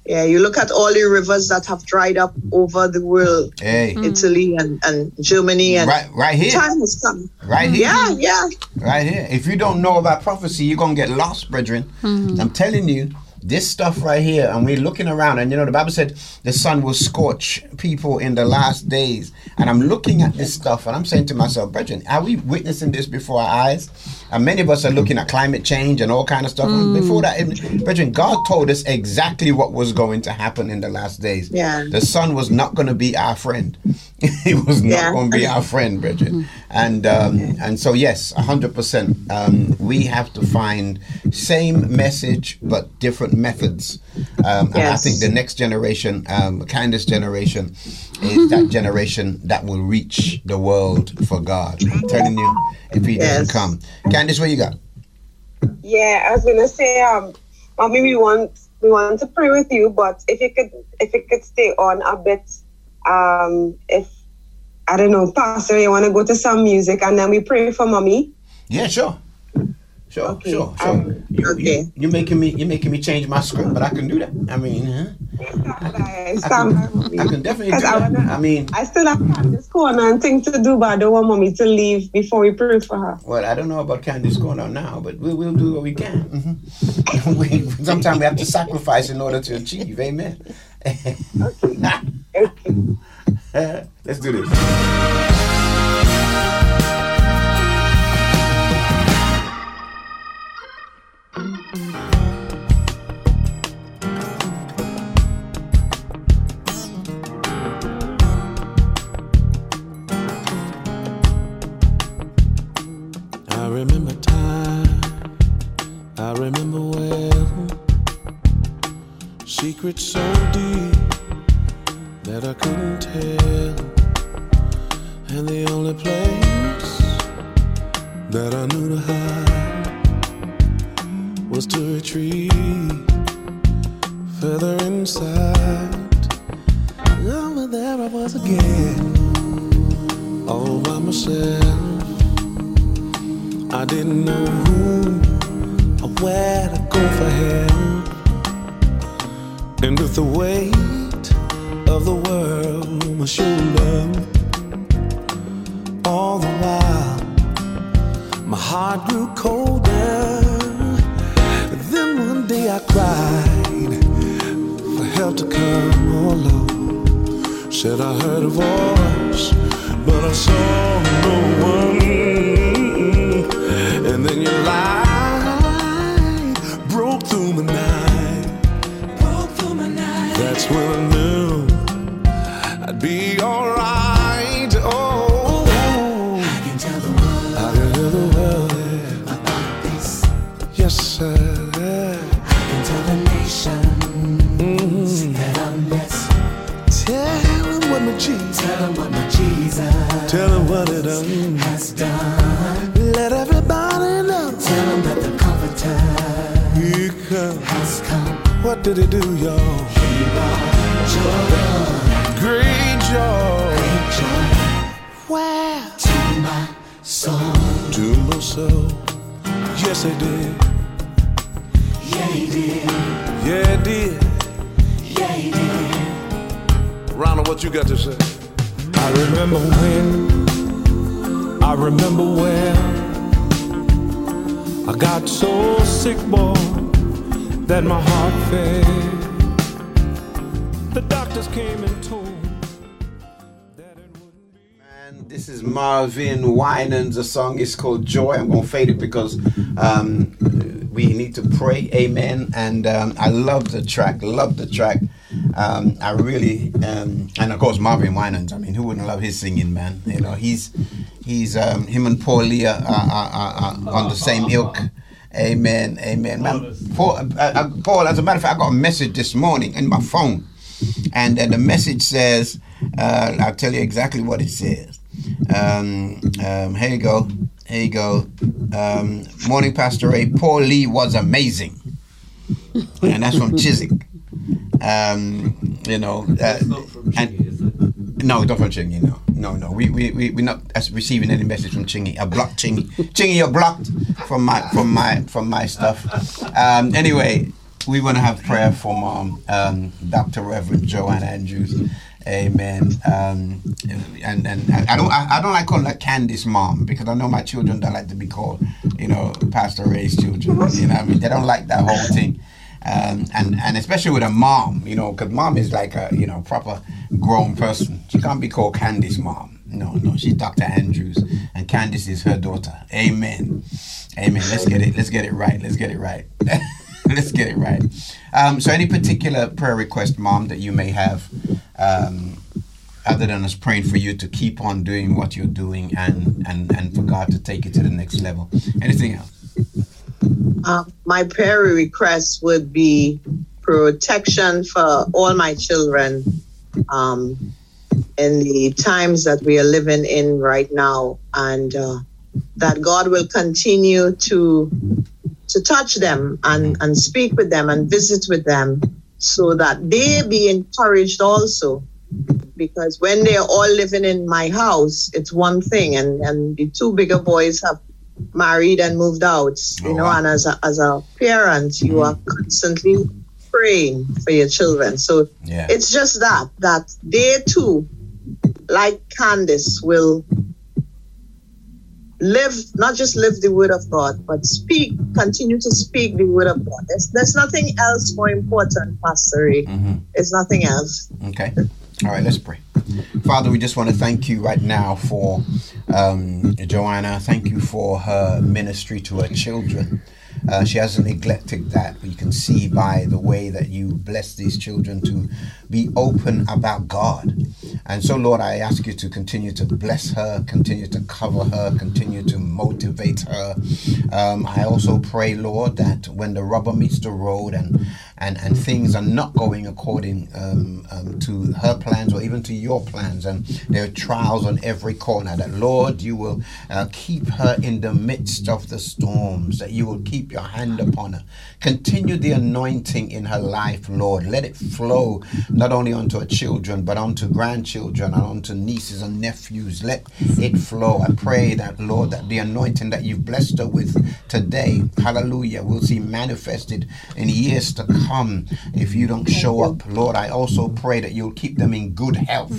Yeah, you look at all the rivers that have dried up over the world, Hey, Italy and, and Germany, and right, right the here, time has come. right here. Yeah, yeah. Right here. If you don't know about prophecy, you're gonna get lost, brethren. I'm telling you, this stuff right here, and we're looking around, and you know the Bible said the sun will scorch people in the last days. And I'm looking at this stuff, and I'm saying to myself, brethren, are we witnessing this before our eyes? And many of us are looking at climate change and all kind of stuff. And Before that, brethren, God told us exactly what was going to happen in the last days. Yeah. The sun was not going to be our friend. it was not Yeah. going to be our friend, Bridget. And um, and so yes, hundred percent. Um, we have to find same message but different methods. Um, And I think the next generation, um, Candice generation, is that generation that will reach the world for God. I'm telling you, if He doesn't come, Candice, what you got? Yeah, I was gonna say, um, mommy, we want we want to pray with you, but if you could if you could stay on a bit, um, if I don't know, Pastor, you want to go to some music and then we pray for mommy. Yeah, sure. Sure, Okay, sure, sure. um, you, okay. you, you're making me you're making me change my script, but I can do that. I mean, huh? I, I can, I can definitely do I wanna- I mean, I still have this corner and thing to do, but I don't want mommy to leave before we pray for her. well, I don't know about going on now, but we'll, we'll do what we can. hmm we, sometimes we have to sacrifice in order to achieve. Amen. okay. Okay. Let's do this. I remember time, I remember well. Secrets so deep that I couldn't tell. And the only place that I knew to hide was to retreat further inside. Over there I was again, all by myself. I didn't know who or where to go for help. And with the weight of the world on my shoulder, all the while, my heart grew colder. One day I cried for help to come, Lord. Said I heard a voice, but I saw no one. And then your light broke through the night. Broke through my night. That's when I knew I'd be alright. What it done. has done. Let everybody know. Tell 'em that the Comforter he come. has come. What did he do, y'all? He brought joy. Great joy. Great joy. Where? To my soul. To my soul. Yes, he did. Yeah, he did. Yeah, he did. Yeah, he did. Ronald, what you got to say? I remember when, I remember where. I got so sick, boy, that my heart failed. The doctors came and told that it wouldn't be. And this is Marvin Winans. The song is called Joy. I'm going to fade it because um, we need to pray. Amen. And um, I love the track. Love the track. Um, I really, um, and of course Marvin Winans. I mean, who wouldn't love his singing, man? You know, he's he's um, him and Paul Lee are, are, are, are on the same ilk. Amen. Amen. Man, Paul, uh, uh, Paul, as a matter of fact, I got a message this morning in my phone, and, and the message says, Uh, I'll tell you exactly what it says. Um, um, here you go. Here you go. Um, morning, Pastor Ray. Paul Lee was amazing, and that's from Chiswick. Um, you know, uh, and, no, not from Chingy. No, no, no. We we we we're not receiving any message from Chingy. I blocked Chingy. Chingy, you're blocked from my from my from my stuff. Um, anyway, we want to have prayer for Mom, um, Dr. Reverend Joanne Andrews. Amen. Um, and and I don't I, I don't like calling her Candice mom because I know my children don't like to be called, you know, Pastor Ray's children. You know, what I mean, they don't like that whole thing. Um, and and especially with a mom, you know, because mom is like a you know proper grown person. She can't be called Candice mom. No, no, she's Dr. Andrews, and Candice is her daughter. Amen. Amen. Let's get it. Let's get it right. Let's get it right. let's get it right. Um, so, any particular prayer request, mom, that you may have, um, other than us praying for you to keep on doing what you're doing and and and for God to take you to the next level. Anything else? Uh, my prayer request would be protection for all my children um, in the times that we are living in right now, and uh, that God will continue to to touch them and, and speak with them and visit with them, so that they be encouraged also. Because when they are all living in my house, it's one thing, and, and the two bigger boys have married and moved out, you oh, know, and as a, as a parent, you mm-hmm. are constantly praying for your children. So Yeah. it's just that, that they too, like Candice, will live, not just live the word of God, but speak, continue to speak the word of God. There's, there's nothing else more important, Pastor Ray. Mm-hmm. It's nothing else. Okay. All right, let's pray. Father, we just want to thank you right now for um, Joanna. Thank you for her ministry to her children. Uh, she hasn't neglected that. You can see by the way that you bless these children to be open about God. And so, Lord, I ask you to continue to bless her, continue to cover her, continue to motivate her. Um, I also pray, Lord, that when the rubber meets the road and and, and things are not going according um, um, to her plans or even to your plans, and there are trials on every corner, that Lord, you will uh, keep her in the midst of the storms, that you will keep your hand upon her. Continue the anointing in her life, Lord. Let it flow not only onto her children, but onto grandchildren and onto nieces and nephews. Let it flow. I pray that, Lord, that the anointing that you've blessed her with today, hallelujah, will see manifested in years to come if you don't show up. Lord, I also pray that you'll keep them in good health.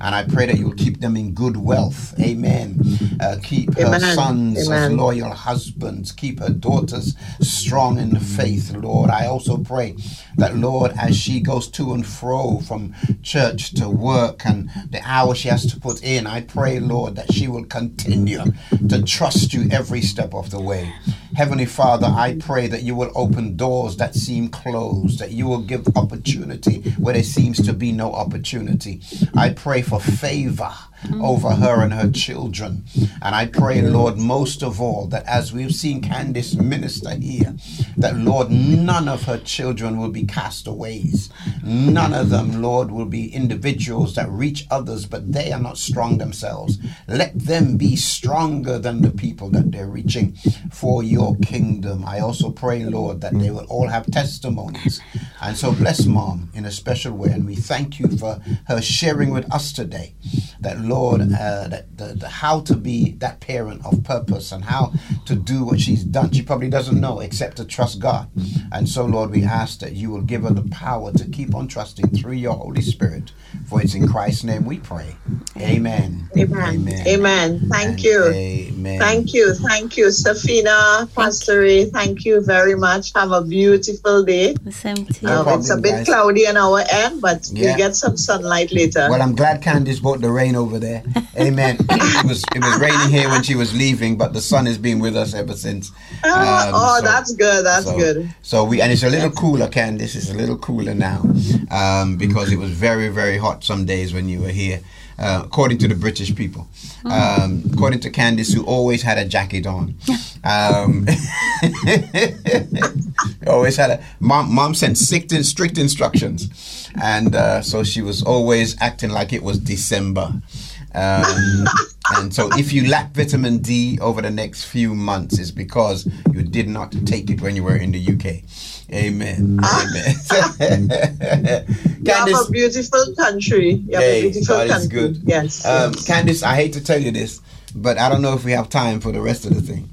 And I pray that you'll keep them in good wealth. Amen. Uh, keep her Amen. sons as loyal husbands. Keep her daughters strong in the faith, Lord. I also pray that, Lord, as she goes to and fro from church to work and the hour she has to put in, I pray, Lord, that she will continue to trust you every step of the way. Heavenly Father, I pray that you will open doors that seem closed, that you will give opportunity where there seems to be no opportunity. I pray for favor over her and her children. And I pray, Lord, most of all, that as we've seen Candice minister here, that, Lord, none of her children will be castaways. None of them, Lord, will be individuals that reach others, but they are not strong themselves. Let them be stronger than the people that they're reaching for your kingdom. I also pray, Lord, that they will all have testimonies. And so bless mom in a special way. And we thank you for her sharing with us today that, Lord, uh, that the, the how to be that parent of purpose and how to do what she's done. She probably doesn't know except to trust God. And so, Lord, we ask that you will give her the power to keep on trusting through your Holy Spirit. For it's in Christ's name we pray. Amen. Amen. Amen. Thank And you. Amen. Thank you. Thank you, Safina, Pastor Ray. Thank you very much. Have a beautiful day. Same to No Um, it's a bit guys. cloudy on our end, but Yeah. we'll get some sunlight later. Well, I'm glad Candice brought the rain over there. Amen. it was it was raining here when she was leaving, but the sun has been with us ever since. Ah, Um, oh, so- that's good. That's so, good. So we and it's a little cooler, Candice. It's a little cooler now um, because it was very very hot some days when you were here. Uh, according to the British people, um, according to Candice, who always had a jacket on. Um, always had a mom. Mom sent strict, strict instructions, and uh, so she was always acting like it was December. Um, and so, if you lack vitamin D over the next few months, it's because you did not take it when you were in the UK. Amen. Amen. You have a beautiful country. You have Hey, a beautiful God is country. good. Yes. Um, yes. Candice, I hate to tell you this, but I don't know if we have time for the rest of the thing.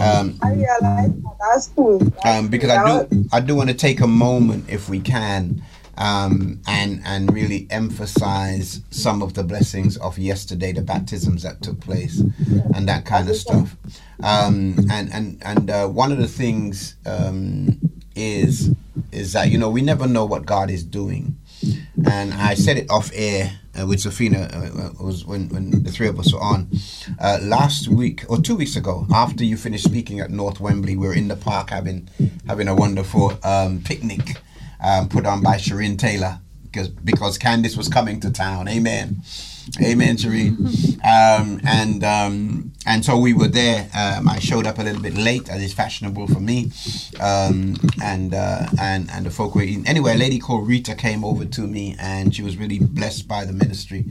Um, I realize that's cool. um, because I do, I do want to take a moment, if we can, um, and and really emphasize some of the blessings of yesterday, the baptisms that took place, and that kind of stuff. Um, and and and uh, one of the things um, is is that you know we never know what God is doing, and I said it off air uh, with Safina uh, was when when the three of us were on uh, last week or two weeks ago. After you finished speaking at North Wembley, we were in the park having having a wonderful um, picnic um, put on by Shireen Taylor because because Candice was coming to town. Amen. Amen, Shireen. Um, and um, and so we were there. Um, I showed up a little bit late, as is fashionable for me. Um, and uh, and and the folk were eating. Anyway, a lady called Rita came over to me, and she was really blessed by the ministry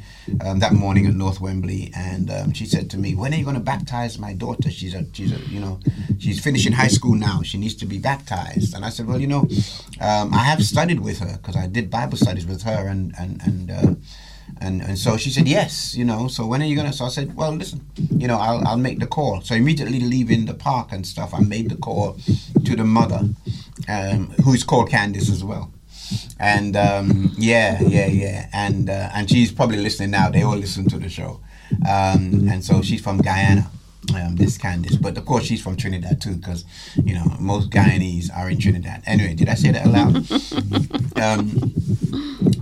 um, that morning at North Wembley. And um, she said to me, "When are you going to baptize my daughter? She's a she's a you know she's finishing high school now. She needs to be baptized." And I said, "Well, you know, I have studied with her because I did Bible studies with her, and and and." Uh, and and so she said yes you know so when are you gonna so i said well listen you know i'll, I'll make the call. So immediately leaving the park and stuff i made the call to the mother um, who's called candice as well. And um, yeah yeah yeah. And uh, and she's probably listening now. They all listen to the show. Um, and so she's from guyana um, this Candice, but of course she's from Trinidad too, because you know most Guyanese are in Trinidad. Anyway, did I say that aloud? um,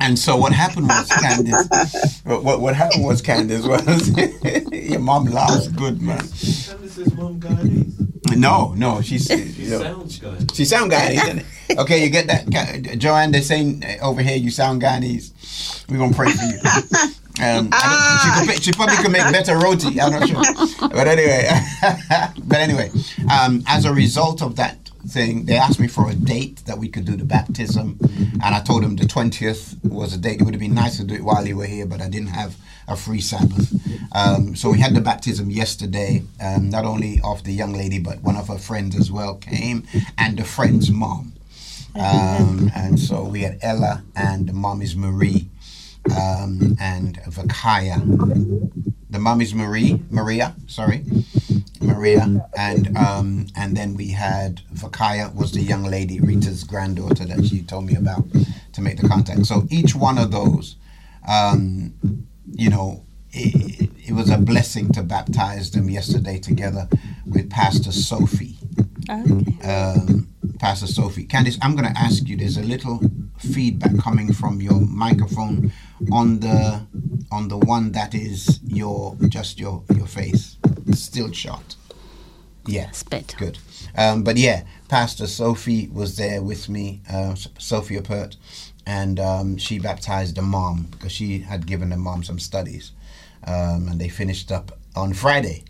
and so what happened was Candice. what, what what happened was Candice was your mom laughs good man. Candice's mom Guyanese. No, no, she's She you know, sounds Guyanese. she sound Guyanese. isn't it? Okay, you get that, Joanne? They're saying uh, over here you sound Guyanese. We're gonna pray for you. Um, don't- she, could, she probably could make better roti. I'm not sure, but anyway, but anyway, um, as a result of that thing, they asked me for a date that we could do the baptism, and I told them the 20th was a date. It would have been nice to do it while you were here, but I didn't have a free Sabbath. Um, so we had the baptism yesterday. Um, not only of the young lady, but one of her friends as well came, and the friend's mom. Um, and so we had Ella and the mom is Marie um, and Vakaya. The mom is Marie, Maria, sorry, Maria, and um, and then we had Vakaya was the young lady Rita's granddaughter that she told me about to make the contact. So each one of those, um, you know, it, it was a blessing to baptize them yesterday together with Pastor Sophie um, Pastor Sophie. Candice, I'm going to ask you. There's a little feedback coming from your microphone on the on the one that is your just your your face, still shot. Yeah, It's better. good. Um, but yeah, Pastor Sophie was there with me, uh, Sophia Pert, and um, she baptized a mom because she had given the mom some studies, um, and they finished up on Friday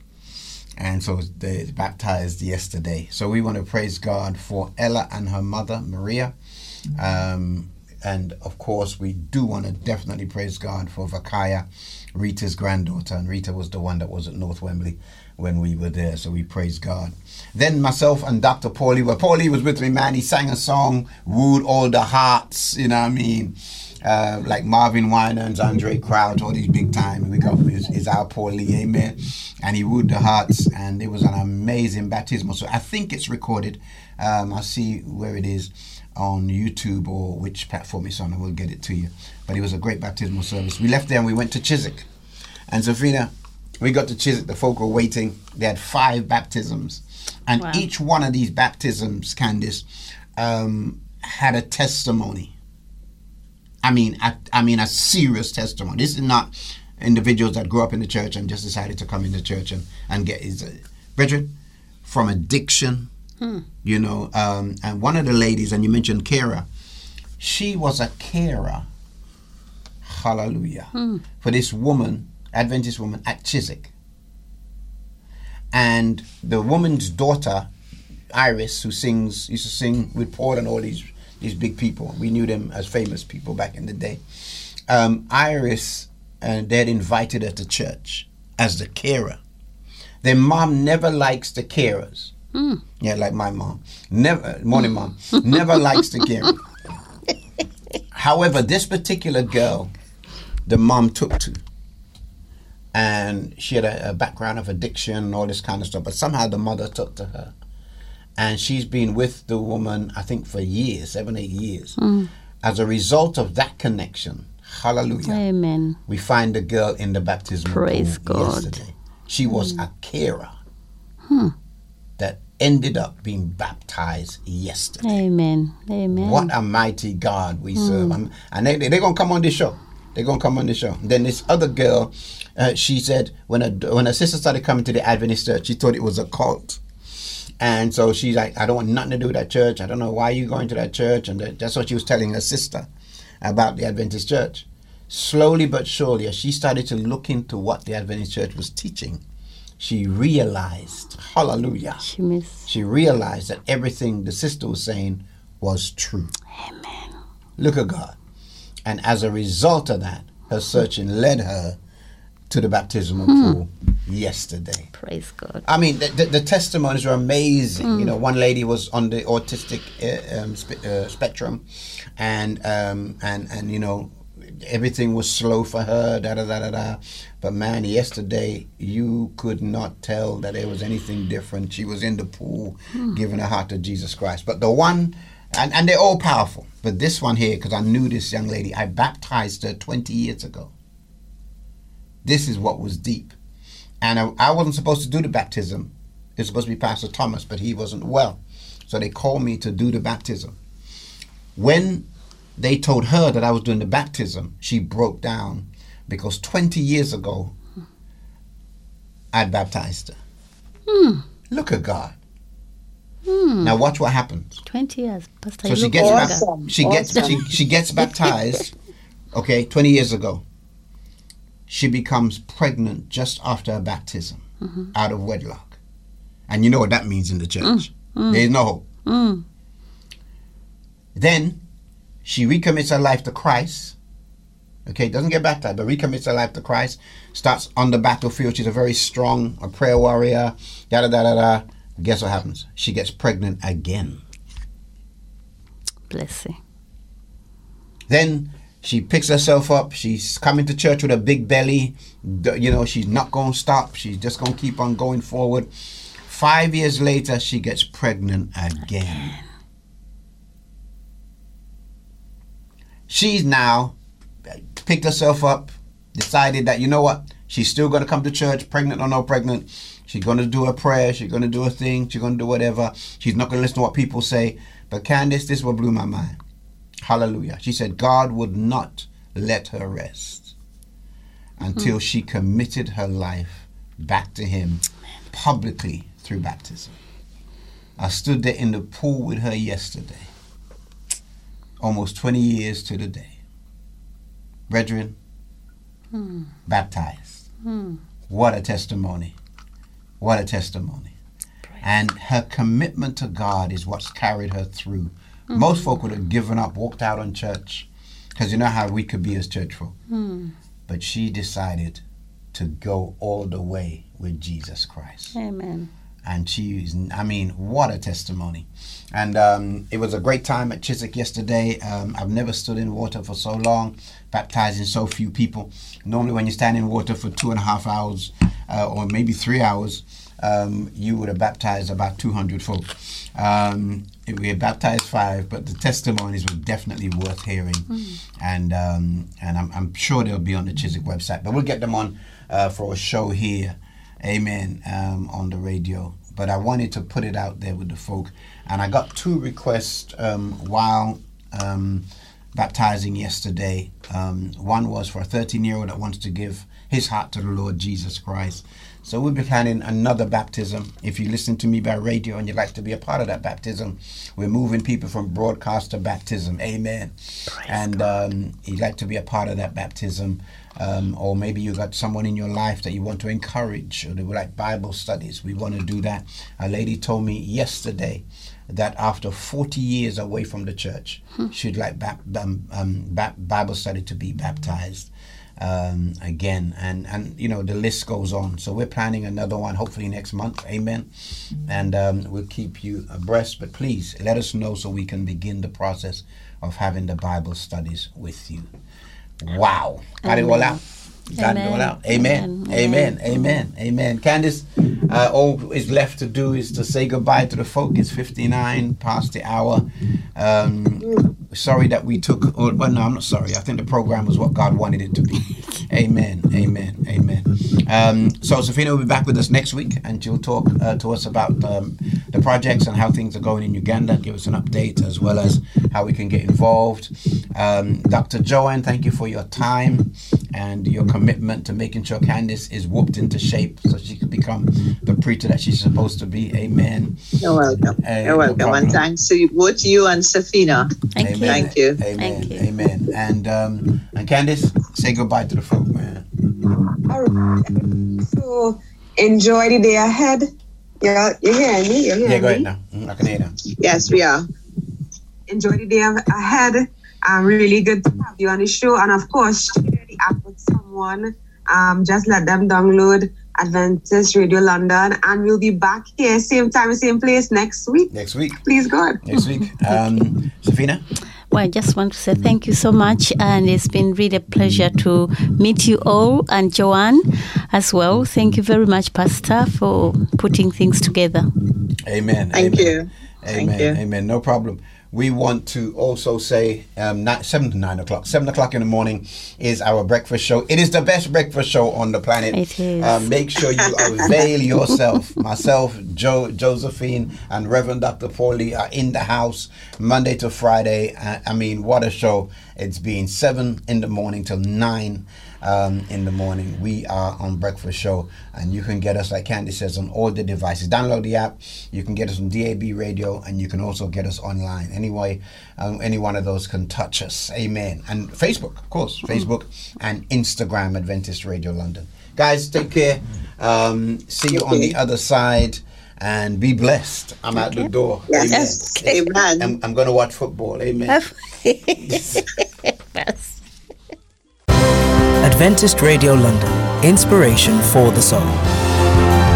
and so they baptized yesterday. So we want to praise God for Ella and her mother Maria, um, and of course we do want to definitely praise God for Vakaya, Rita's granddaughter, and Rita was the one that was at North Wembley when we were there. So we praise God. Then myself and Dr. Paulie, well, Paulie was with me, man. He sang a song, wooed all the hearts. You know what I mean? uh, like Marvin Winans, Andraé Crouch, all these big time. We got is, is our Paul Lee, amen. And he wooed the hearts, and it was an amazing baptismal. So I think it's recorded. Um, I'll see where it is on YouTube or which platform it's on. I will get it to you. But it was a great baptismal service. We left there and we went to Chiswick, and Safina, we got to Chiswick. The folk were waiting. They had five baptisms, and Wow. each one of these baptisms, Candice, um, had a testimony. I mean, I, I mean, a serious testimony. This is not individuals that grew up in the church and just decided to come into church and, and get his, uh, brethren, from addiction, you know. Um, and one of the ladies, and you mentioned Kara, she was a carer, hallelujah, for this woman, Adventist woman at Chiswick. And the woman's daughter Iris, who sings, used to sing with Paul and all these these big people. We knew them as famous people back in the day. Um, Iris and dad invited her to church as the carer. Their mom never likes the carers. Mm. Yeah, like my mom. Never, morning mom, mm. never likes to caring. However, this particular girl, the mom took to, and she had a, a background of addiction and all this kind of stuff, but somehow the mother took to her. And she's been with the woman, I think, for years, seven, eight years. Mm. As a result of that connection, hallelujah, Amen. we find the girl in the baptism Praise pool God. yesterday. She was a carer Hmm. That ended up being baptized yesterday. Amen. Amen. What a mighty God we serve. Um, and they, they're going to come on this show. They're going to come on the show. Then this other girl, uh, she said when a, when her sister started coming to the Adventist church, she thought it was a cult. And so she's like, I don't want nothing to do with that church. I don't know why you're going to that church. And that's what she was telling her sister about the Adventist church. Slowly but surely, as she started to look into what the Adventist church was teaching, she realized, hallelujah, She missed. she realized that everything the sister was saying was true. Amen. Look at God. And as a result of that, her searching led her to the baptismal pool yesterday. Praise God. I mean, the, the, the testimonies were amazing. You know, one lady was on the autistic uh, um, spe- uh, spectrum, and um, and and you know, everything was slow for her. Da da da da da. But man, yesterday you could not tell that there was anything different. She was in the pool, hmm. giving her heart to Jesus Christ. But the one, and and they're all powerful. But this one here, because I knew this young lady, I baptized her 20 years ago. This is what was deep. And I, I wasn't supposed to do the baptism. It was supposed to be Pastor Thomas, but he wasn't well. So they called me to do the baptism. When they told her that I was doing the baptism, she broke down because 20 years ago, I'd baptized her. Hmm. Look at God. Hmm. Now watch what happens. 20 years. Pastor, So she gets Awesome. she gets Awesome. she, she gets baptized. Okay, twenty years ago. She becomes pregnant just after her baptism, mm-hmm. out of wedlock, and you know what that means in the church. Mm, mm. There's no hope. Mm. Then she recommits her life to Christ. Okay, doesn't get baptized, but recommits her life to Christ. Starts on the battlefield. She's a very strong, a prayer warrior. Da da da da da. Guess what happens? She gets pregnant again. Bless you. Then she picks herself up. She's coming to church with a big belly. You know, she's not going to stop. She's just going to keep on going forward. Five years later, she gets pregnant again. She's now picked herself up, decided that, you know what, she's still going to come to church, pregnant or no pregnant. She's going to do her prayer. She's going to do her thing. She's going to do whatever. She's not going to listen to what people say. But Candice, this is what blew my mind. Hallelujah. She said God would not let her rest until hmm. she committed her life back to Him publicly through baptism. I stood there in the pool with her yesterday, almost 20 years to the day. Brethren, baptized. What a testimony. What a testimony. And her commitment to God is what's carried her through. Most folk would have given up, walked out on church, because you know how we could be as church folk. But she decided to go all the way with Jesus Christ Amen. and she's i mean what a testimony and um, it was a great time at chiswick yesterday. Um, i've never stood in water for so long baptizing so few people. Normally when you stand in water for two and a half hours uh, or maybe three hours um, you would have baptized about 200 folk. Um, we had baptized five but the testimonies were definitely worth hearing. And um, and I'm, I'm sure they'll be on the chiswick website. But we'll get them on uh, for a show here. Amen um, on the radio but i wanted to put it out there with the folk. And i got two requests um, while um, baptizing yesterday. Um, one was for a 13 year old that wants to give his heart to the lord jesus christ So we'll be planning another baptism. If you listen to me by radio and you'd like to be a part of that baptism, we're moving people from broadcast to baptism. Amen. and um, you'd like to be a part of that baptism, um, or maybe you got someone in your life that you want to encourage, or they would like Bible studies. We want to do that. A lady told me yesterday that after 40 years away from the church, she'd like bap- um, um, bap- Bible study to be baptized um, again, and and you know the list goes on. So we're planning another one, hopefully next month. Amen. And um, we'll keep you abreast. But please let us know so we can begin the process of having the Bible studies with you. Wow, got it all Amen. out. Got it all Amen. out. Amen. Amen. Amen. Amen. Candice, uh, all is left to do is to say goodbye to the folk. It's 59 past the hour. Um, sorry that we took, or, well, no, I'm not sorry. I think the program was what God wanted it to be. Amen. Amen. Amen. Um, so, Safina will be back with us next week and she'll talk uh, to us about um, the projects and how things are going in Uganda, give us an update as well as how we can get involved. Um, Dr. Joanne, thank you for your time and your commitment to making sure Candice is whooped into shape so she can become the preacher that she's supposed to be. Amen. You're welcome. Hey, You're welcome. problem. and thanks to you, both you and Safina. Thank you. Thank you. Amen. Thank you. Amen. And um, and Candice, say goodbye to the folk, man. All right. So enjoy the day ahead. Yeah, you hear me? You hear Yeah, go me? ahead now. Mhm, I can hear now. Yes, we are. enjoy the day ahead. I'm really good to have you on the show. And of course, share the app with someone. Um, just let them download Adventist Radio London. And we'll be back here, same time, same place next week. Next week. Please God. Next week. Um, Safina? Well, I just want to say thank you so much, and it's been really a pleasure to meet you all, and Joanne as well. Thank you very much, Pastor, for putting things together. Amen. Thank Amen. you. Amen. Thank you. Amen. No problem. We want to also say um, ni- seven to nine o'clock. Seven o'clock in the morning is our breakfast show. It is the best breakfast show on the planet. It is. Uh, make sure you avail yourself. Myself, Joe, Josephine, and Reverend Dr. Paulie are in the house Monday to Friday. Uh, I mean, what a show! It's been seven in the morning till nine um, in the morning. We are on Breakfast Show, and you can get us, like Candy says, on all the devices. Download the app. You can get us on DAB radio, and you can also get us online. Anyway, um, any one of those can touch us. Amen. And Facebook, of course, Facebook and Instagram, Adventist Radio London. Guys, take care. Um, see you on the other side. And be blessed. I'm out the door. Yes. Amen. I'm, I'm going to watch football. Amen. Adventist Radio London, inspiration for the soul.